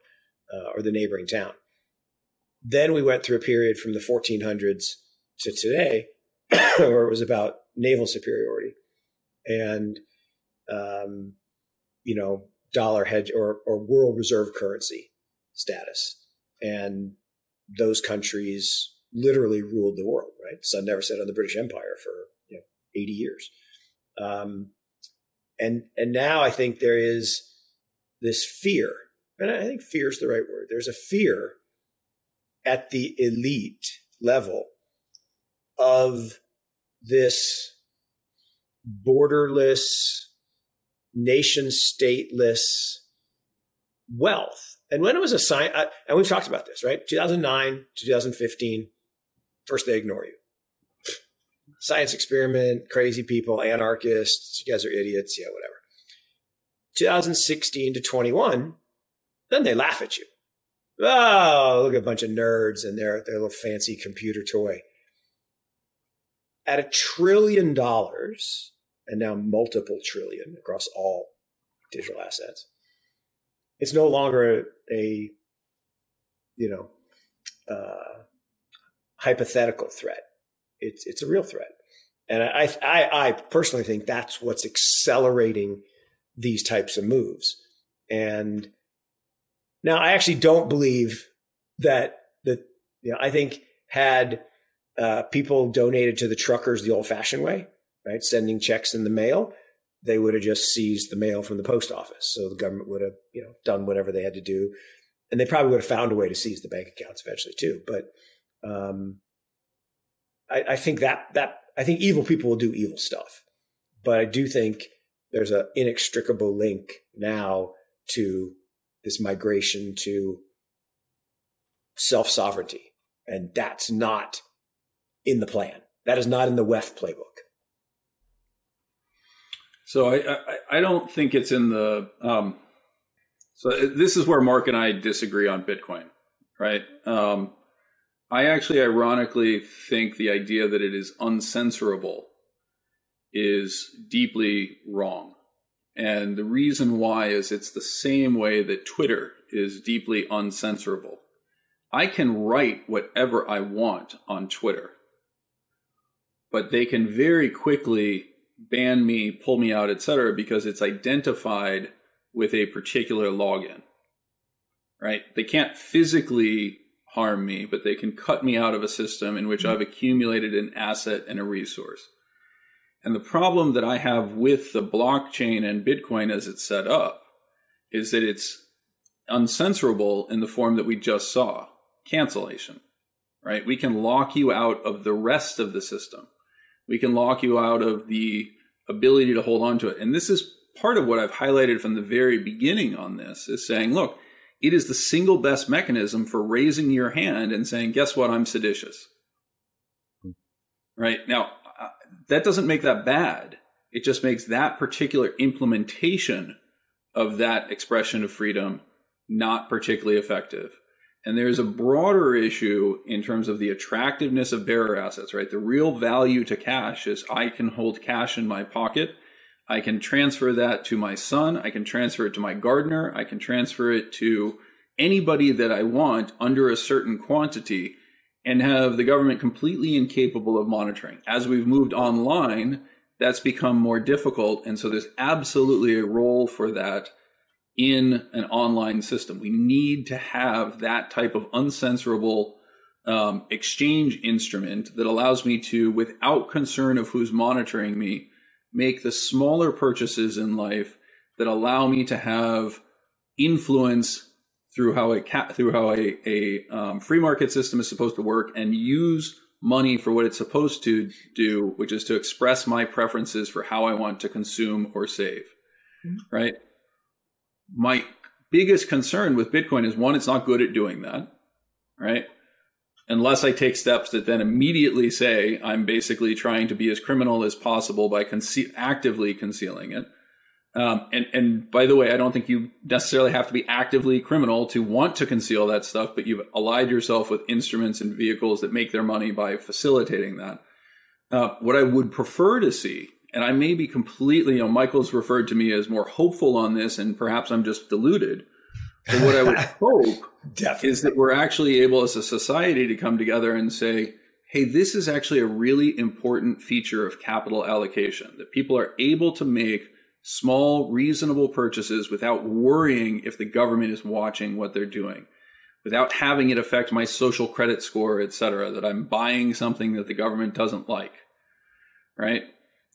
uh, or the neighboring town. Then we went through a period from the 1400s to today where it was about naval superiority and, um, you know, dollar hedge or, or world reserve currency status. And those countries literally ruled the world, right? Sun never set on the British Empire for you know, 80 years. Um, and, and now I think there is this fear, and I think fear is the right word. There's a fear at the elite level of this borderless, nation stateless wealth. And when it was a sign, and we've talked about this, right? 2009 to 2015, first they ignore you. Science experiment, crazy people, anarchists, you guys are idiots, yeah, whatever. 2016 to 21, then they laugh at you. Oh, look at a bunch of nerds and their, their little fancy computer toy at a trillion dollars and now multiple trillion across all digital assets, it's no longer a, a you know, uh, hypothetical threat. It's it's a real threat, and I, I I personally think that's what's accelerating these types of moves. And now I actually don't believe that the you know I think had uh, people donated to the truckers the old fashioned way, right, sending checks in the mail, they would have just seized the mail from the post office. So the government would have you know done whatever they had to do, and they probably would have found a way to seize the bank accounts eventually too. But um, I, I think that that I think evil people will do evil stuff, but I do think there's an inextricable link now to this migration to self sovereignty. And that's not in the plan. That is not in the WEF playbook. So I, I, I don't think it's in the. Um, so this is where Mark and I disagree on Bitcoin, right? Um, I actually, ironically, think the idea that it is uncensorable is deeply wrong. And the reason why is it's the same way that Twitter is deeply uncensorable. I can write whatever I want on Twitter, but they can very quickly ban me, pull me out, etc., because it's identified with a particular login. Right? They can't physically harm me, but they can cut me out of a system in which mm-hmm. I've accumulated an asset and a resource. And the problem that I have with the blockchain and Bitcoin as it's set up is that it's uncensorable in the form that we just saw cancellation, right? We can lock you out of the rest of the system. We can lock you out of the ability to hold on to it. And this is part of what I've highlighted from the very beginning on this is saying, look, it is the single best mechanism for raising your hand and saying, guess what? I'm seditious. Hmm. Right now, that doesn't make that bad. It just makes that particular implementation of that expression of freedom not particularly effective. And there's a broader issue in terms of the attractiveness of bearer assets, right? The real value to cash is I can hold cash in my pocket. I can transfer that to my son. I can transfer it to my gardener. I can transfer it to anybody that I want under a certain quantity and have the government completely incapable of monitoring. As we've moved online, that's become more difficult. And so there's absolutely a role for that in an online system. We need to have that type of uncensorable um, exchange instrument that allows me to, without concern of who's monitoring me, make the smaller purchases in life that allow me to have influence through how a through how a, a um, free market system is supposed to work and use money for what it's supposed to do, which is to express my preferences for how I want to consume or save. Mm-hmm. Right. My biggest concern with Bitcoin is one, it's not good at doing that. Right. Unless I take steps that then immediately say I'm basically trying to be as criminal as possible by conce- actively concealing it. Um, and, and by the way, I don't think you necessarily have to be actively criminal to want to conceal that stuff, but you've allied yourself with instruments and vehicles that make their money by facilitating that. Uh, what I would prefer to see, and I may be completely, you know, Michael's referred to me as more hopeful on this, and perhaps I'm just deluded. But what I would hope is that we're actually able as a society to come together and say, hey, this is actually a really important feature of capital allocation, that people are able to make small, reasonable purchases without worrying if the government is watching what they're doing, without having it affect my social credit score, et cetera, that I'm buying something that the government doesn't like. Right?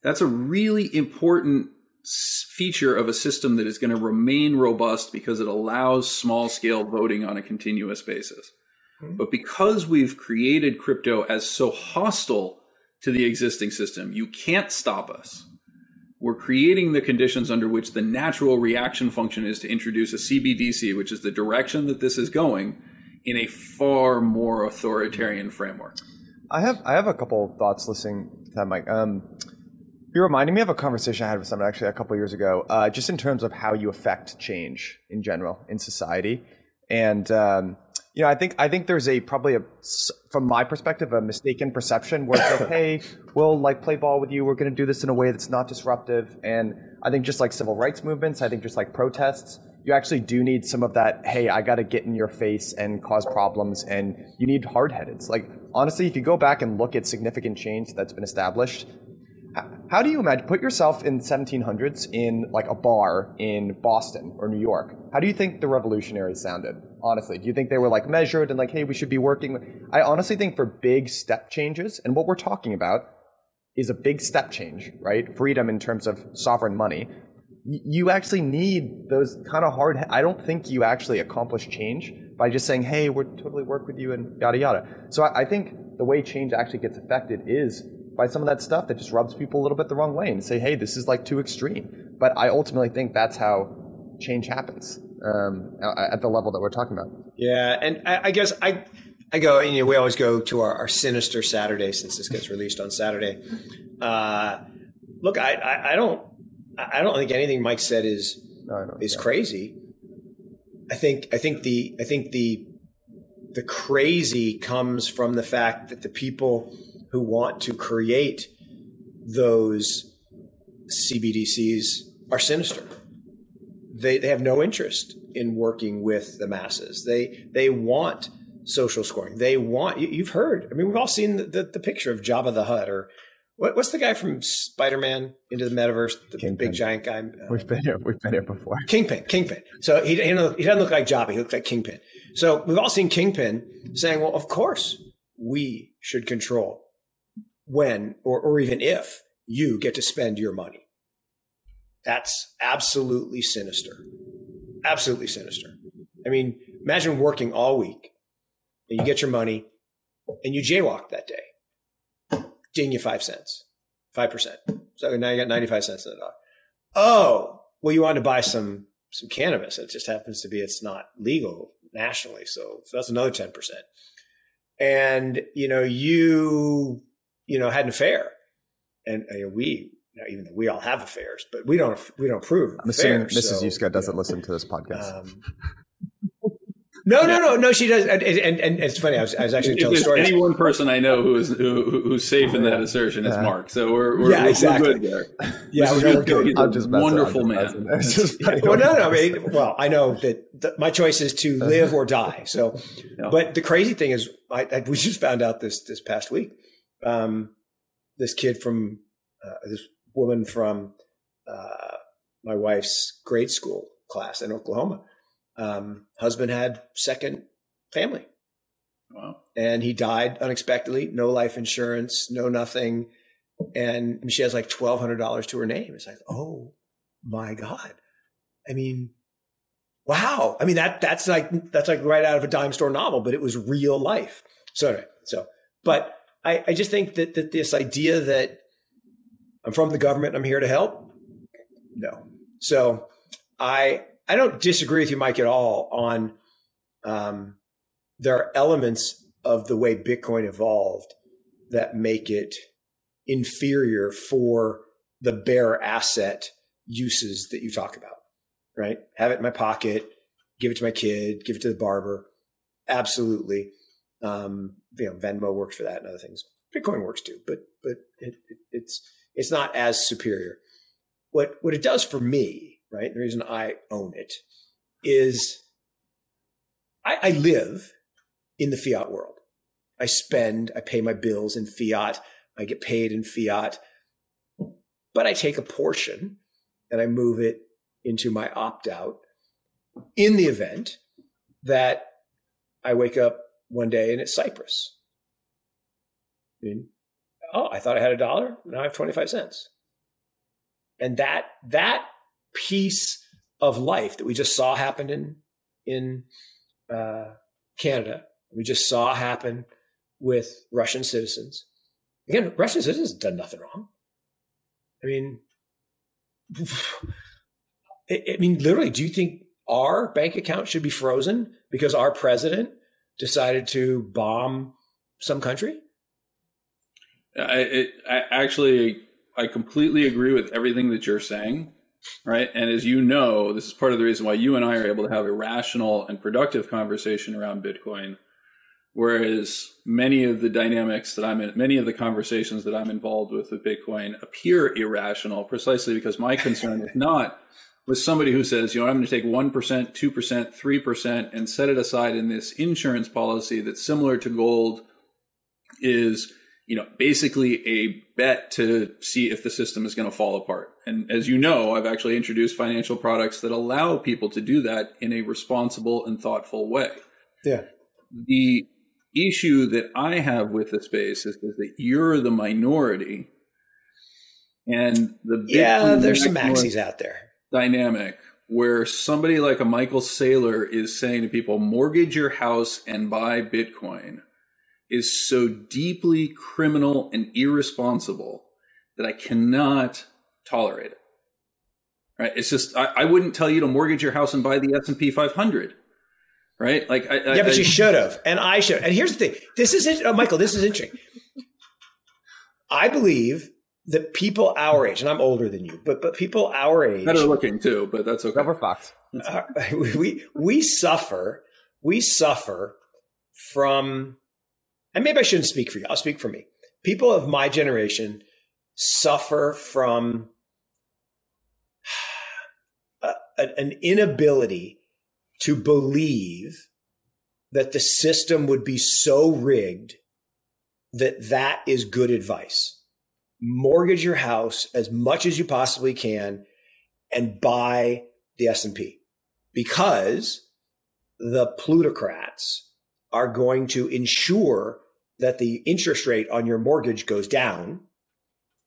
That's a really important feature of a system that is going to remain robust because it allows small scale voting on a continuous basis. Mm-hmm. But because we've created crypto as so hostile to the existing system, you can't stop us we're creating the conditions under which the natural reaction function is to introduce a CBDC, which is the direction that this is going, in a far more authoritarian framework. I have I have a couple thoughts listening to that, Mike. Um, you're reminding me of a conversation I had with someone actually a couple years ago, uh, just in terms of how you affect change in general in society, and um, you know, I think I think there's a probably a from my perspective a mistaken perception where it's like, hey, we'll like play ball with you. We're going to do this in a way that's not disruptive. And I think just like civil rights movements, I think just like protests, you actually do need some of that. Hey, I got to get in your face and cause problems, and you need hard headeds. Like honestly, if you go back and look at significant change that's been established, how do you imagine put yourself in 1700s in like a bar in Boston or New York? How do you think the revolutionaries sounded? Honestly, do you think they were like measured and like, hey, we should be working? I honestly think for big step changes, and what we're talking about is a big step change, right? Freedom in terms of sovereign money. You actually need those kind of hard. I don't think you actually accomplish change by just saying, "Hey, we're totally work with you," and yada yada. So I, I think the way change actually gets affected is by some of that stuff that just rubs people a little bit the wrong way and say, hey, this is like too extreme. But I ultimately think that's how change happens um, at the level that we're talking about. Yeah, and I, I guess I I go, you know, we always go to our, our sinister Saturday since this gets released on Saturday. Uh, look, I, I, I, don't I don't think anything Mike said is no, is yeah. crazy. I think I think the I think the the crazy comes from the fact that the people who want to create those CBDCs are sinister. They, they have no interest in working with the masses. They they want social scoring. They want you, have heard. I mean, we've all seen the, the, the, picture of Jabba the Hutt or what, what's the guy from Spider Man into the metaverse? The Kingpin. big giant guy. Uh, we've been here. We've been here before. Kingpin. Kingpin. So he, he doesn't look like Jabba. He looks like Kingpin. So we've all seen Kingpin saying, "Well, of course we should control when or, or even if you get to spend your money. That's absolutely sinister. Absolutely sinister. I mean, imagine working all week and you get your money and you jaywalk that day. Ding you five cents, 5%. So now you got 95 cents in the dollar. Oh, well, you want to buy some, some cannabis. It just happens to be, it's not legal nationally. So, so that's another 10%. And, you know, you you know, had an affair. And you know, we, you even though we all have affairs, but we don't, we don't prove. I'm assuming Mrs. So, Yusko doesn't you know, listen to this podcast. Um, no, no, no, no. She does, and, and, and it's funny. I was, I was actually telling stories. Any one person I know who is who, who's safe in that assertion is Mark. So we're, we're yeah, exactly. We're good there. Yeah, we're good. He's I'm just wonderful man. well, no, no. I mean, well, I know that the, my choice is to live or die. So, yeah. but the crazy thing is, I, I, we just found out this this past week um, this kid from uh, this woman from uh, my wife's grade school class in Oklahoma. Um, husband had second family. Wow. And he died unexpectedly, no life insurance, no nothing. And she has like $1,200 to her name. It's like, oh my God. I mean, wow. I mean, that, that's like, that's like right out of a dime store novel, but it was real life. So, anyway, so, but I, I just think that, that this idea that I'm from the government, I'm here to help. No. So I I don't disagree with you, Mike, at all on um, there are elements of the way Bitcoin evolved that make it inferior for the bare asset uses that you talk about, right? Have it in my pocket, give it to my kid, give it to the barber. Absolutely. Um, you know, Venmo works for that and other things. Bitcoin works too, but but it, it, it's it's not as superior. What what it does for me, right? The reason I own it is I, I live in the fiat world. I spend, I pay my bills in fiat, I get paid in fiat, but I take a portion and I move it into my opt out in the event that I wake up one day and it's Cyprus. I mean, oh, I thought I had a dollar. Now I have 25 cents. And that, that piece of life that we just saw happen in, in uh, Canada, we just saw happen with Russian citizens. Again, Russian citizens done nothing wrong. I mean, I mean, literally, do you think our bank account should be frozen because our president decided to bomb some country? I, it, I actually, I completely agree with everything that you're saying. Right. And as you know, this is part of the reason why you and I are able to have a rational and productive conversation around Bitcoin. Whereas many of the dynamics that I'm in, many of the conversations that I'm involved with with Bitcoin appear irrational precisely because my concern is not with somebody who says, you know, I'm going to take 1%, 2%, 3% and set it aside in this insurance policy that's similar to gold is you know, basically a bet to see if the system is going to fall apart. And as you know, I've actually introduced financial products that allow people to do that in a responsible and thoughtful way. Yeah. The issue that I have with the space is, is that you're the minority and the yeah, there's some maxis out there. Dynamic where somebody like a Michael Saylor is saying to people, mortgage your house and buy Bitcoin is so deeply criminal and irresponsible that I cannot tolerate it. Right? It's just I, I wouldn't tell you to mortgage your house and buy the S and P 500. Right? Like, I, yeah, but I, you should have, and I should. And here's the thing: this is oh, Michael. This is interesting. I believe that people our age, and I'm older than you, but but people our age, better looking too, but that's okay. Rubber fox. Uh, we we suffer we suffer from, and maybe I shouldn't speak for you. I'll speak for me. People of my generation suffer from a, an inability to believe that the system would be so rigged that that is good advice mortgage your house as much as you possibly can and buy the S&P because the plutocrats are going to ensure that the interest rate on your mortgage goes down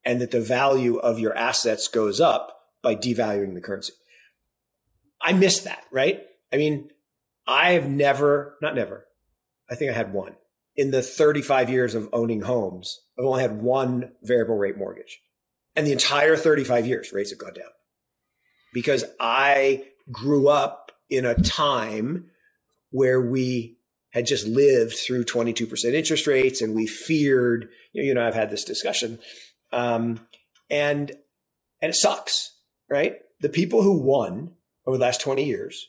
and that the value of your assets goes up by devaluing the currency. I miss that, right? I mean, I have never, not never, I think I had one in the 35 years of owning homes, I've only had one variable rate mortgage. And the entire 35 years, rates have gone down because I grew up in a time where we had just lived through 22% interest rates and we feared, you know, I've had this discussion. Um, and, and it sucks, right? The people who won over the last 20 years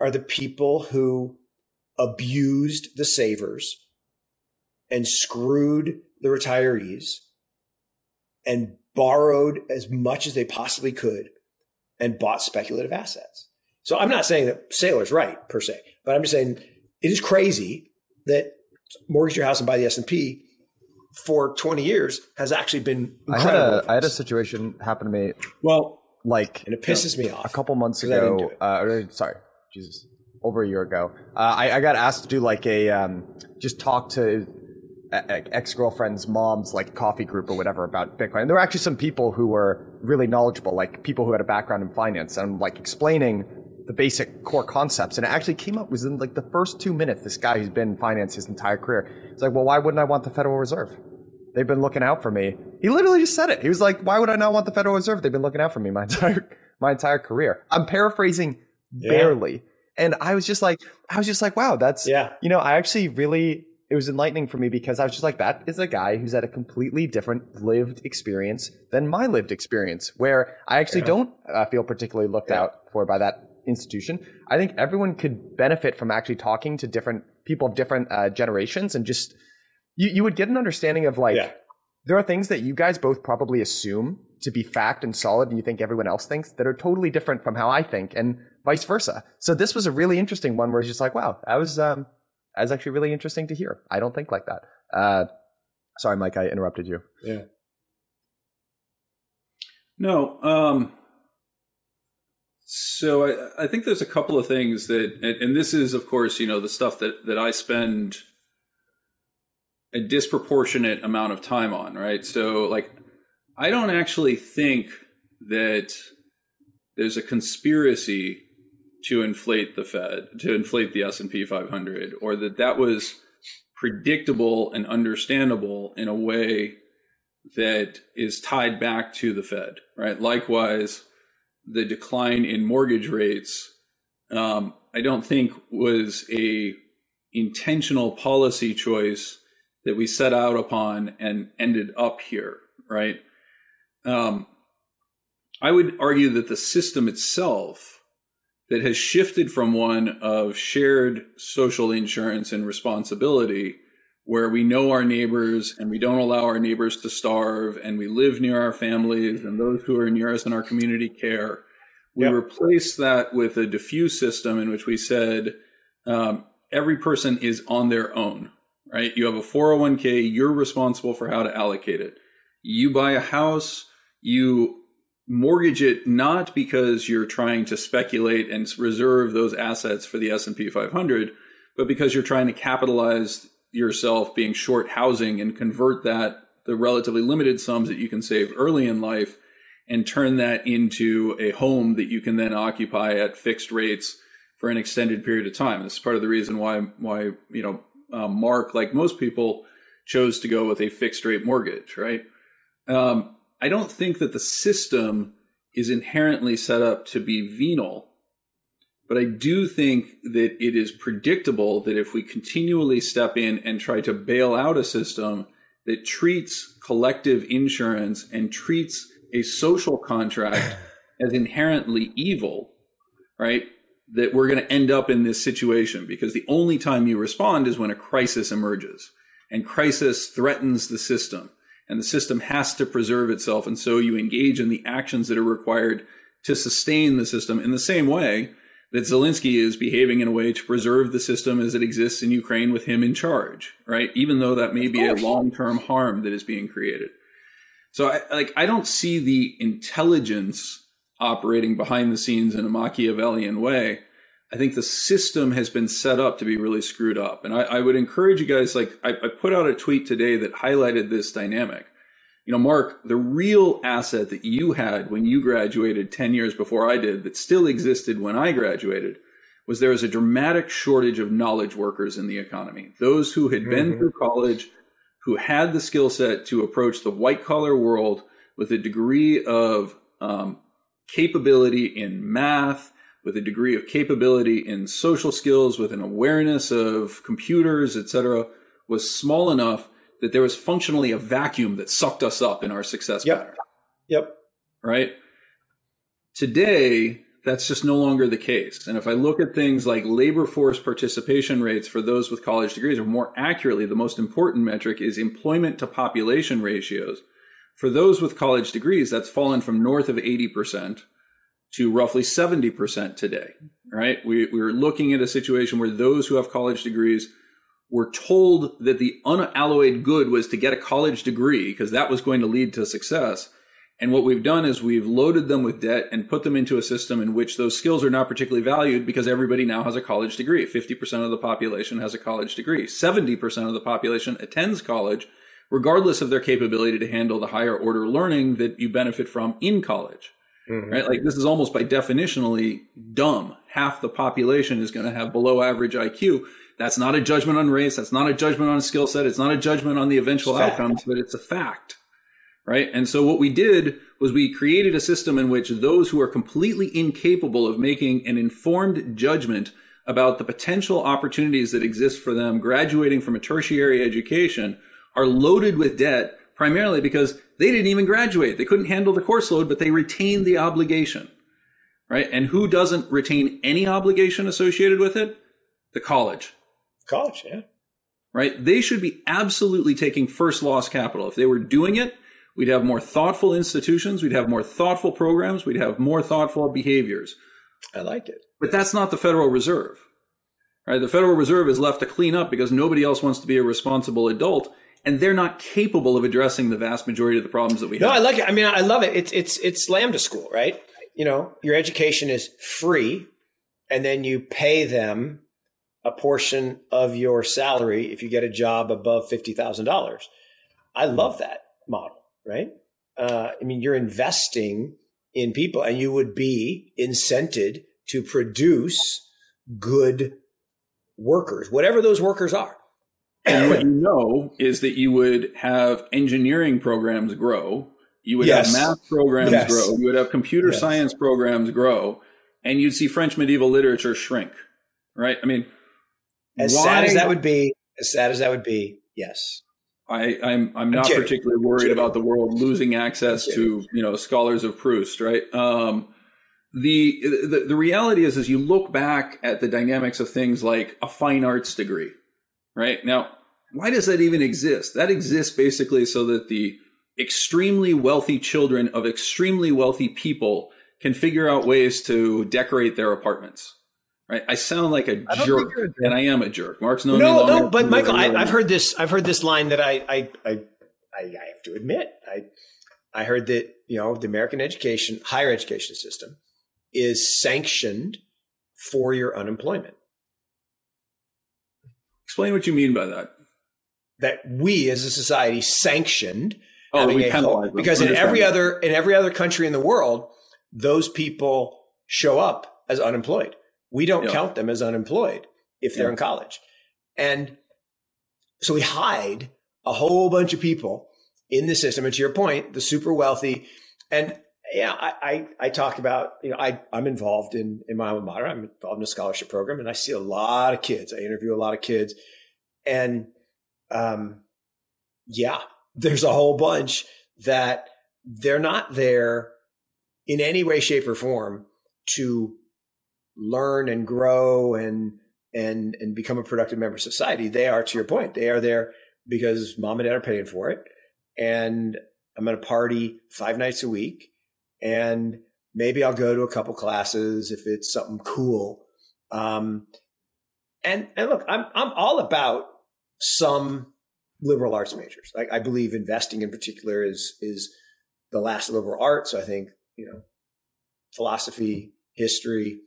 are the people who abused the savers and screwed the retirees and borrowed as much as they possibly could and bought speculative assets. So I'm not saying that Saylor's right per se, but I'm just saying it is crazy that mortgage your house and buy the S&P for 20 years has actually been incredible. I had a, I had a situation happen to me. Well, like, and it pisses you know, me off. A couple months ago, uh, sorry, Jesus, over a year ago, uh, I, I, got asked to do like a, um, just talk to ex girlfriend's mom's like coffee group or whatever about Bitcoin. And there were actually some people who were really knowledgeable, like people who had a background in finance, and like explaining the basic core concepts. And it actually came up within like the first two minutes. This guy who's been in finance his entire career, he's like, "Well, why wouldn't I want the Federal Reserve? They've been looking out for me." He literally just said it. He was like, "Why would I not want the Federal Reserve? They've been looking out for me my entire my entire career." I'm paraphrasing yeah. barely. And I was just like, I was just like, wow, that's, yeah. you know, I actually really it was enlightening for me because I was just like, that is a guy who's had a completely different lived experience than my lived experience, where I actually yeah. don't uh, feel particularly looked yeah. out for by that institution. I think everyone could benefit from actually talking to different people of different uh, generations and just, you, you would get an understanding of like, yeah. there are things that you guys both probably assume to be fact and solid and you think everyone else thinks that are totally different from how I think and vice versa. So this was a really interesting one where it's just like, wow, that was, um, that's actually really interesting to hear. I don't think like that. Uh, sorry, Mike, I interrupted you. Yeah. No. Um, so I, I think there's a couple of things that, and, and this is, of course, you know, the stuff that that I spend a disproportionate amount of time on, right? So, like, I don't actually think that there's a conspiracy to inflate the Fed, to inflate the S&P 500, or that that was predictable and understandable in a way that is tied back to the Fed, right? Likewise, the decline in mortgage rates, um, I don't think was a intentional policy choice that we set out upon and ended up here, right? Um, I would argue that the system itself that has shifted from one of shared social insurance and responsibility where we know our neighbors and we don't allow our neighbors to starve and we live near our families and those who are near us in our community care. We yep. replaced that with a diffuse system in which we said um, every person is on their own, right? You have a 401k, you're responsible for how to allocate it. You buy a house, you mortgage it not because you're trying to speculate and reserve those assets for the S&P 500, but because you're trying to capitalize yourself being short housing and convert that the relatively limited sums that you can save early in life and turn that into a home that you can then occupy at fixed rates for an extended period of time. This is part of the reason why why you know uh, Mark, like most people, chose to go with a fixed rate mortgage. Right? Um, I don't think that the system is inherently set up to be venal, but I do think that it is predictable that if we continually step in and try to bail out a system that treats collective insurance and treats a social contract as inherently evil, right? That we're going to end up in this situation because the only time you respond is when a crisis emerges and crisis threatens the system and the system has to preserve itself. And so you engage in the actions that are required to sustain the system in the same way that Zelensky is behaving in a way to preserve the system as it exists in Ukraine with him in charge, right? Even though that may be a long term harm that is being created. So I like I don't see the intelligence operating behind the scenes in a Machiavellian way. I think the system has been set up to be really screwed up. And I, I would encourage you guys, like I, I put out a tweet today that highlighted this dynamic. You know, Mark, the real asset that you had when you graduated 10 years before I did that still existed when I graduated was there was a dramatic shortage of knowledge workers in the economy. Those who had mm-hmm. been through college, who had the skill set to approach the white collar world with a degree of um, capability in math, with a degree of capability in social skills, with an awareness of computers, etc., was small enough that there was functionally a vacuum that sucked us up in our success yep. pattern. Yep. Right. Today, that's just no longer the case. And if I look at things like labor force participation rates for those with college degrees, or more accurately, the most important metric is employment to population ratios. For those with college degrees, that's fallen from north of 80% to roughly 70% today, right? We, we're looking at a situation where those who have college degrees were told that the unalloyed good was to get a college degree because that was going to lead to success. And what we've done is we've loaded them with debt and put them into a system in which those skills are not particularly valued because everybody now has a college degree. 50% of the population has a college degree. 70% of the population attends college, regardless of their capability to handle the higher order learning that you benefit from in college. Mm-hmm. Right? Like this is almost by definitionally dumb. Half the population is going to have below average IQ. That's not a judgment on race. That's not a judgment on skill set. It's not a judgment on the eventual outcomes, but it's a fact right? And so what we did was we created a system in which those who are completely incapable of making an informed judgment about the potential opportunities that exist for them graduating from a tertiary education are loaded with debt primarily because they didn't even graduate. They couldn't handle the course load, but they retained the obligation, right? And who doesn't retain any obligation associated with it? The college. College, yeah. Right? They should be absolutely taking first loss capital. If they were doing it, We'd have more thoughtful institutions. We'd have more thoughtful programs. We'd have more thoughtful behaviors. I like it. But that's not the Federal Reserve. Right? The Federal Reserve is left to clean up because nobody else wants to be a responsible adult, and they're not capable of addressing the vast majority of the problems that we no, have. No, I like it. I mean, I love it. It's it's it's lambda school, right? You know, your education is free, and then you pay them a portion of your salary if you get a job above fifty thousand dollars. I love that model right? Uh, I mean, you're investing in people and you would be incented to produce good workers, whatever those workers are. And what you know is that you would have engineering programs grow, you would yes. have math programs yes. grow, you would have computer yes. science programs grow, and you'd see French medieval literature shrink. Right? I mean, as why? sad as that would be, as sad as that would be, yes. I, I'm I'm not I'm particularly worried about the world losing access to you know scholars of Proust, right? Um, the, the the reality is, as you look back at the dynamics of things like a fine arts degree, right? Now, why does that even exist? That exists basically so that the extremely wealthy children of extremely wealthy people can figure out ways to decorate their apartments, right? I sound like a jerk, and I am a jerk. Mark's known no, me no, but Michael, I, have heard this. I've heard this line that I, I, I, I have to admit, I, I heard that you know the American education, higher education system, is sanctioned for your unemployment. Explain what you mean by that. That we as a society sanctioned oh, we penalize because in every other in every other country in the world, those people show up as unemployed. We don't yeah. count them as unemployed if they're yeah. in college. And so we hide a whole bunch of people in the system. And to your point, the super wealthy. And yeah, I, I, I talk about, you know, I, I'm involved in, in my alma mater. I'm involved in a scholarship program and I see a lot of kids. I interview a lot of kids and, um, yeah, there's a whole bunch that they're not there in any way, shape or form to learn and grow and and and become a productive member of society. They are, to your point, they are there because mom and dad are paying for it. And I'm at a party five nights a week. And maybe I'll go to a couple classes if it's something cool. Um, and and look, I'm I'm all about some liberal arts majors. I believe investing in particular is is the last liberal art. So I think, you know, philosophy, history,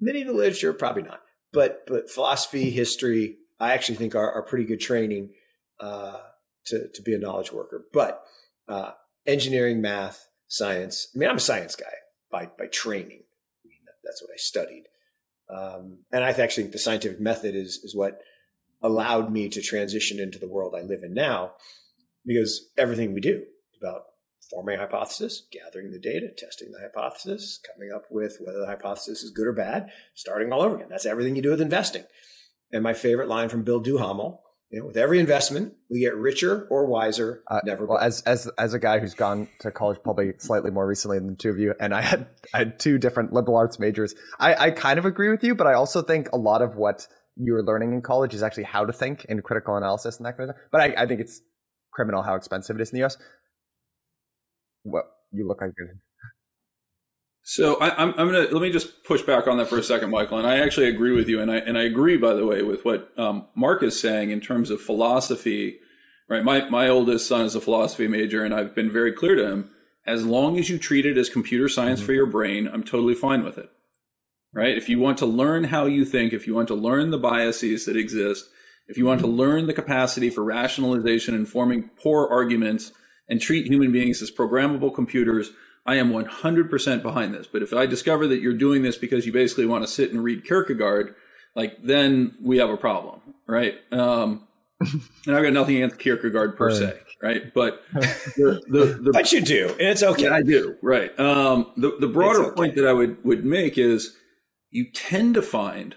medieval literature, probably not. But but philosophy, history, I actually think are, are pretty good training uh, to to be a knowledge worker. But uh, engineering, math, science. I mean, I'm a science guy by by training. I mean, that, that's what I studied, um, and I actually think the scientific method is is what allowed me to transition into the world I live in now, because everything we do about forming a hypothesis, gathering the data, testing the hypothesis, coming up with whether the hypothesis is good or bad, starting all over again. That's everything you do with investing. And my favorite line from Bill Duhamel, you know, with every investment, we get richer or wiser, uh, never. Well, as as as a guy who's gone to college probably slightly more recently than the two of you, and I had I had two different liberal arts majors. I, I kind of agree with you, but I also think a lot of what you were learning in college is actually how to think and critical analysis and that kind of thing. But I, I think it's criminal how expensive it is in the U.S. Well, you look like you're. So I, am I'm, gonna let me just push back on that for a second, Michael. And I actually agree with you, and I and I agree, by the way, with what um, Mark is saying in terms of philosophy. Right, my my oldest son is a philosophy major, and I've been very clear to him: as long as you treat it as computer science mm-hmm. for your brain, I'm totally fine with it. Right? If you want to learn how you think, if you want to learn the biases that exist, if you want to learn the capacity for rationalization and forming poor arguments and treat human beings as programmable computers, I am 100% behind this. But if I discover that you're doing this because you basically want to sit and read Kierkegaard, like then we have a problem, right? Um, and I've got nothing against Kierkegaard per right. se, right? But the, the, the, but you do, and it's okay. I do, right? Um, the the broader okay. point that I would would make is you tend to find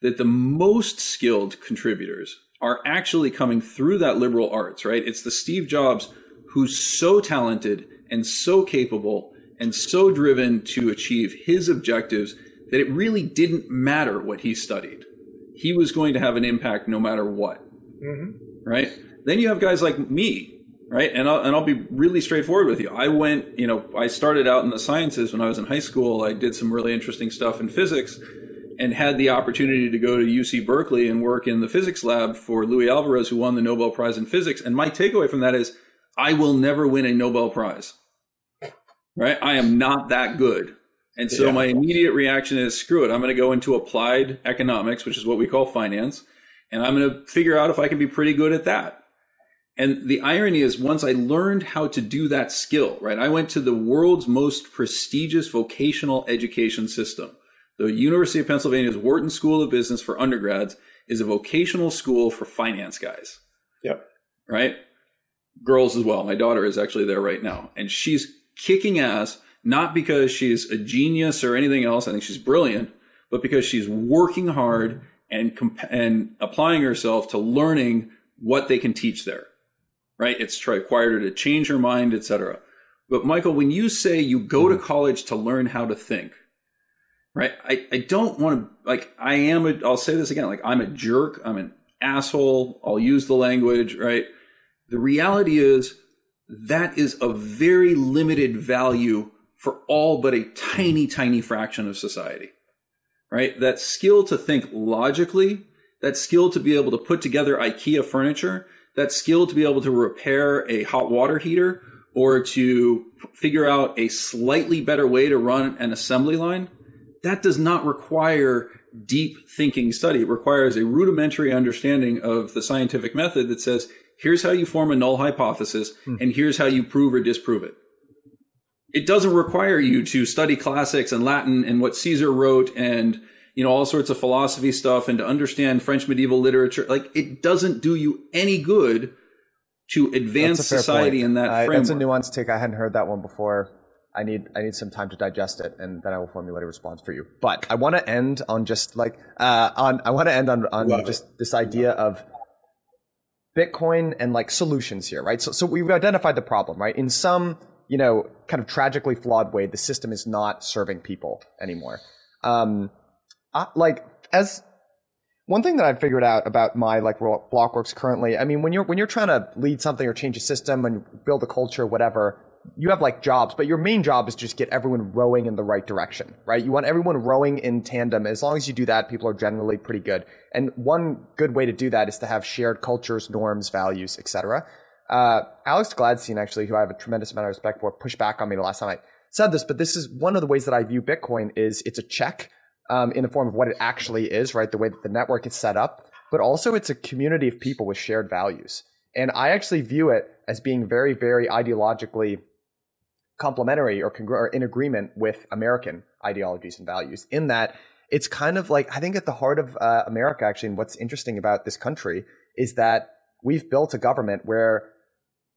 that the most skilled contributors are actually coming through that liberal arts, right? It's the Steve Jobs who's so talented and so capable and so driven to achieve his objectives that it really didn't matter what he studied. He was going to have an impact no matter what. Mm-hmm. Right? Then you have guys like me, right? And I'll, and I'll be really straightforward with you. I went, you know, I started out in the sciences when I was in high school. I did some really interesting stuff in physics and had the opportunity to go to UC Berkeley and work in the physics lab for Louis Alvarez, who won the Nobel Prize in Physics. And my takeaway from that is I will never win a Nobel Prize. Right? I am not that good. And so yeah. my immediate reaction is screw it. I'm going to go into applied economics, which is what we call finance, and I'm going to figure out if I can be pretty good at that. And the irony is, once I learned how to do that skill, right, I went to the world's most prestigious vocational education system. The University of Pennsylvania's Wharton School of Business for undergrads is a vocational school for finance guys. Yep. Right? girls as well. My daughter is actually there right now, and she's kicking ass not because she's a genius or anything else. I think she's brilliant, but because she's working hard and comp- and applying herself to learning what they can teach there. Right? It's required her to change her mind, etc. But Michael, when you say you go to mm-hmm. college to learn how to think, right? I, I don't want to like I am a I'll say this again, like I'm a jerk, I'm an asshole, I'll use the language, right? The reality is that is a very limited value for all but a tiny, tiny fraction of society. right? That skill to think logically, that skill to be able to put together IKEA furniture, that skill to be able to repair a hot water heater or to figure out a slightly better way to run an assembly line, that does not require deep thinking study. It requires a rudimentary understanding of the scientific method that says, here's how you form a null hypothesis, hmm. and here's how you prove or disprove it. It doesn't require you to study classics and Latin and what Caesar wrote and you know all sorts of philosophy stuff and to understand French medieval literature. Like it doesn't do you any good to advance society point. in that uh, framework. That's a nuanced take. I hadn't heard that one before. I need I need some time to digest it, and then I will formulate a response for you. But I want to end on just like uh, on I want to end on on Love just it. this idea of Bitcoin and like solutions here, right? So so we've identified the problem, right? In some you know kind of tragically flawed way, the system is not serving people anymore. Um, I, like as one thing that I've figured out about my like Blockworks currently, I mean, when you're when you're trying to lead something or change a system and build a culture, whatever, you have like jobs, but your main job is just get everyone rowing in the right direction, right? You want everyone rowing in tandem. As long as you do that, people are generally pretty good. And one good way to do that is to have shared cultures, norms, values, etc. Uh, Alex Gladstein, actually, who I have a tremendous amount of respect for, pushed back on me the last time I said this, but this is one of the ways that I view Bitcoin is it's a check um, in the form of what it actually is, right? The way that the network is set up, but also it's a community of people with shared values. And I actually view it as being very, very ideologically complementary or, congr- or in agreement with American ideologies and values. In that, it's kind of like I think at the heart of uh, America, actually, and what's interesting about this country is that we've built a government where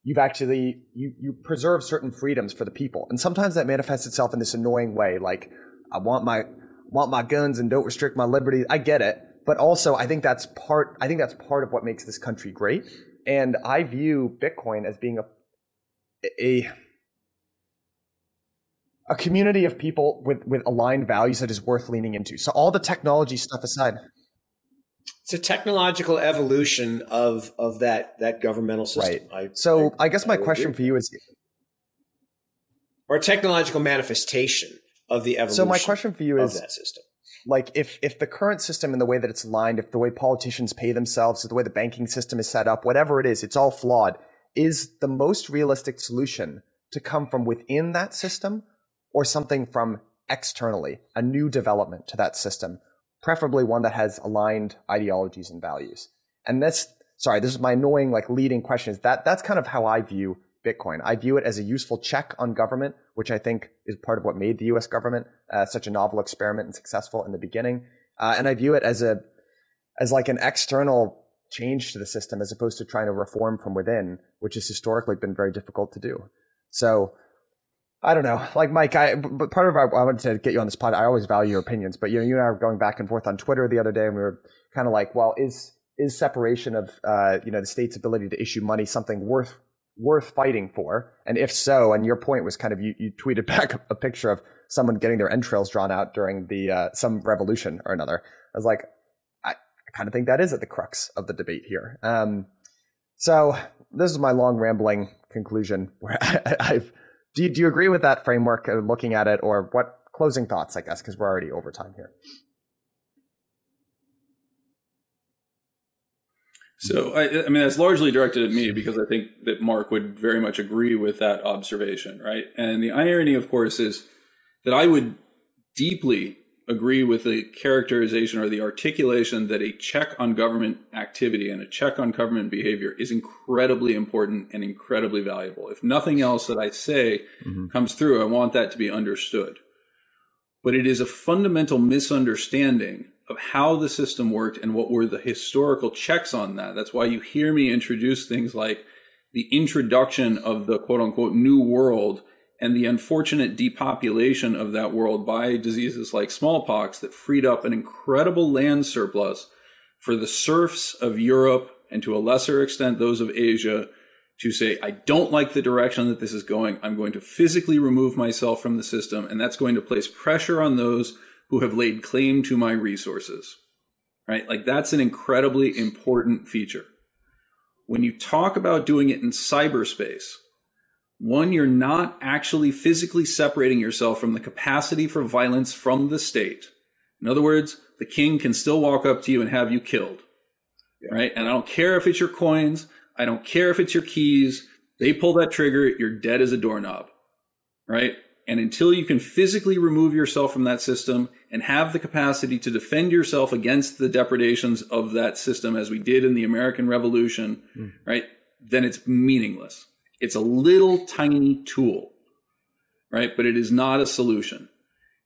you've actually you you preserve certain freedoms for the people, and sometimes that manifests itself in this annoying way, like I want my want my guns and don't restrict my liberty. I get it, but also I think that's part I think that's part of what makes this country great, and I view Bitcoin as being a a a community of people with with aligned values that is worth leaning into. So all the technology stuff aside, it's a technological evolution of of that that governmental system. Right. I, so I, I guess my question agree. for you is, or technological manifestation of the evolution. So my question for you is that system. Like if if the current system and the way that it's aligned, if the way politicians pay themselves, if the way the banking system is set up, whatever it is, it's all flawed. Is the most realistic solution to come from within that system or something from externally, a new development to that system, preferably one that has aligned ideologies and values. And this, sorry, this is my annoying, like leading question is that that's kind of how I view Bitcoin. I view it as a useful check on government, which I think is part of what made the US government uh, such a novel experiment and successful in the beginning. Uh, and I view it as a, as like an external change to the system as opposed to trying to reform from within, which has historically been very difficult to do. So I don't know. Like Mike, I but part of our, I wanted to get you on this pod. I always value your opinions, but you know, you and I were going back and forth on Twitter the other day, and we were kind of like, well, is is separation of uh, you know the state's ability to issue money something worth worth fighting for? And if so, and your point was kind of you, you tweeted back a picture of someone getting their entrails drawn out during the uh, some revolution or another. I was like, I, I kind of think that is at the crux of the debate here. Um, so this is my long rambling conclusion where I, I've do you, do you agree with that framework of looking at it, or what closing thoughts? I guess because we're already over time here. So, I, I, mean, that's largely directed at me because I think that Mark would very much agree with that observation, right? And the irony, of course, is that I would deeply agree with the characterization or the articulation that a check on government activity and a check on government behavior is incredibly important and incredibly valuable. If nothing else that I say mm-hmm. comes through, I want that to be understood. But it is a fundamental misunderstanding of how the system worked and what were the historical checks on that. That's why you hear me introduce things like the introduction of the quote unquote new world and the unfortunate depopulation of that world by diseases like smallpox that freed up an incredible land surplus for the serfs of Europe and to a lesser extent those of Asia to say, I don't like the direction that this is going. I'm going to physically remove myself from the system, and that's going to place pressure on those who have laid claim to my resources. Right? Like that's an incredibly important feature. When you talk about doing it in cyberspace, one, you're not actually physically separating yourself from the capacity for violence from the state. In other words, the king can still walk up to you and have you killed. Yeah. Right? And I don't care if it's your coins, I don't care if it's your keys. They pull that trigger, you're dead as a doorknob. Right? And until you can physically remove yourself from that system and have the capacity to defend yourself against the depredations of that system, as we did in the American Revolution, mm. right, then it's meaningless. It's a little tiny tool, right? But it is not a solution.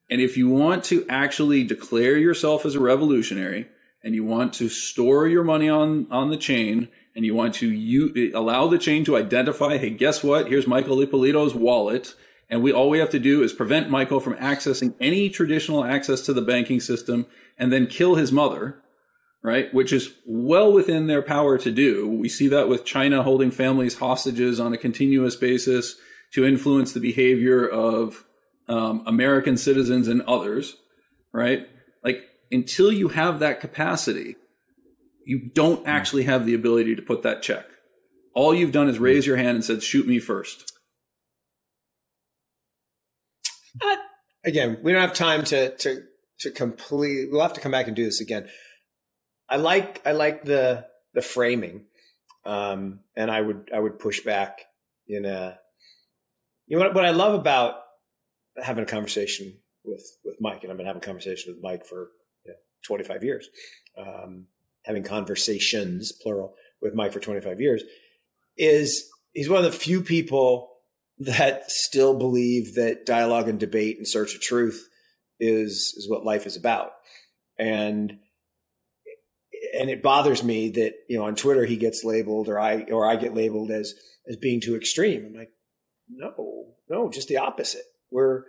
And if you want to actually declare yourself as a revolutionary and you want to store your money on, on the chain and you want to you, allow the chain to identify, hey, guess what? Here's Michael Ippolito's wallet and we all we have to do is prevent Michael from accessing any traditional access to the banking system and then kill his mother, right? Which is well within their power to do. We see that with China holding families hostages on a continuous basis to influence the behavior of um, American citizens and others, right? Like until you have that capacity, you don't actually have the ability to put that check. All you've done is raise your hand and said, shoot me first. Uh, again, we don't have time to to to complete. We'll have to come back and do this again. I like I like the the framing, um, and I would I would push back in a. You know what? What I love about having a conversation with with Mike, and I've been having a conversation with Mike for you know, 25 years. Um, having conversations, plural, with Mike for 25 years, is he's one of the few people that still believe that dialogue and debate and search of truth is is what life is about. And and it bothers me that you know on Twitter he gets labeled or I or I get labeled as as being too extreme. I'm like, no, no, just the opposite. We're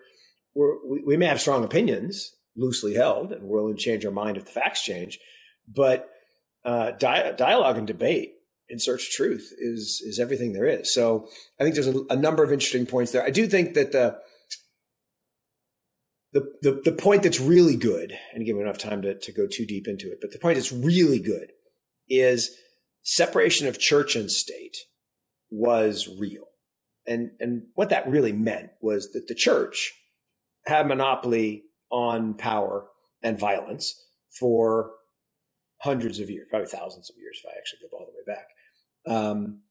we're we, we may have strong opinions, loosely held, and we're willing to change our mind if the facts change, but uh, di- dialogue and debate in search of truth is is everything there is. So I think there's a, a number of interesting points there. I do think that the the, the, the point that's really good, and give we don't time to, to go too deep into it, but the point that's really good is separation of church and state was real. And, and what that really meant was that the church had monopoly on power and violence for hundreds of years, probably thousands of years if I actually go all the way back. Um,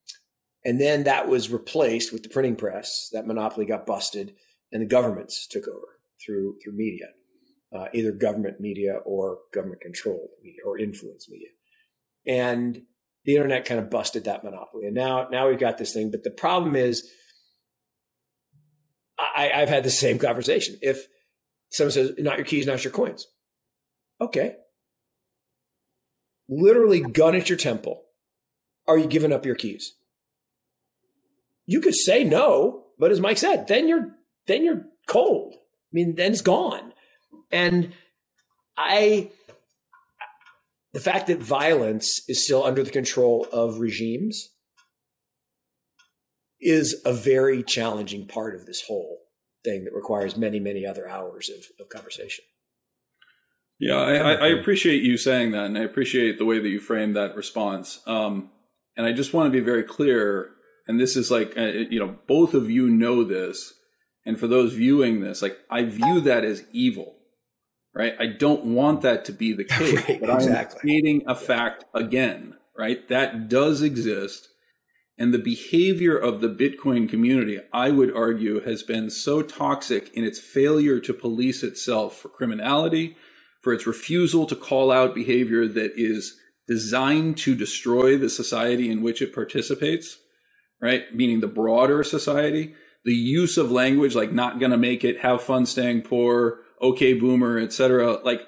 and then that was replaced with the printing press. That monopoly got busted, and the governments took over through through media, uh, either government media or government controlled media or influence media. And the internet kind of busted that monopoly. And now now we've got this thing. But the problem is, I, I've had the same conversation. If someone says, "Not your keys, not your coins," okay, literally gun at your temple are you giving up your keys? You could say no, but as Mike said, then you're then you're cold. I mean, then it's gone. And I the fact that violence is still under the control of regimes is a very challenging part of this whole thing that requires many, many other hours of, of conversation. Yeah, I, I, appreciate you saying that, and I appreciate the way that you framed that response. Um, and I just want to be very clear. And this is like, uh, you know, both of you know this. And for those viewing this, like, I view that as evil, right? I don't want that to be the case. right, but exactly. I'm stating a fact again, right? That does exist. And the behavior of the Bitcoin community, I would argue, has been so toxic in its failure to police itself for criminality, for its refusal to call out behavior that is designed to destroy the society in which it participates, right? Meaning the broader society. The use of language like not going to make it, have fun staying poor, okay boomer, etc. Like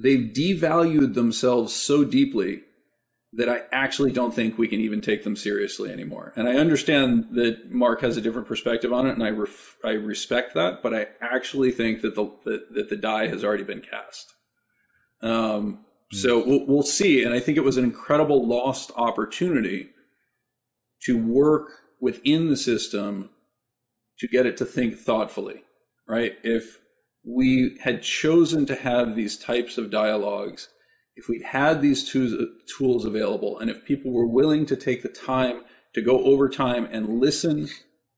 they've devalued themselves so deeply that I actually don't think we can even take them seriously anymore. And I understand that Mark has a different perspective on it, and I ref- I respect that. But I actually think that the that, that the die has already been cast. Um, so hmm. we'll, we'll see. And I think it was an incredible lost opportunity to work within the system to get it to think thoughtfully, right? If we had chosen to have these types of dialogues, if we'd had these tools uh, available, and if people were willing to take the time to go over time and listen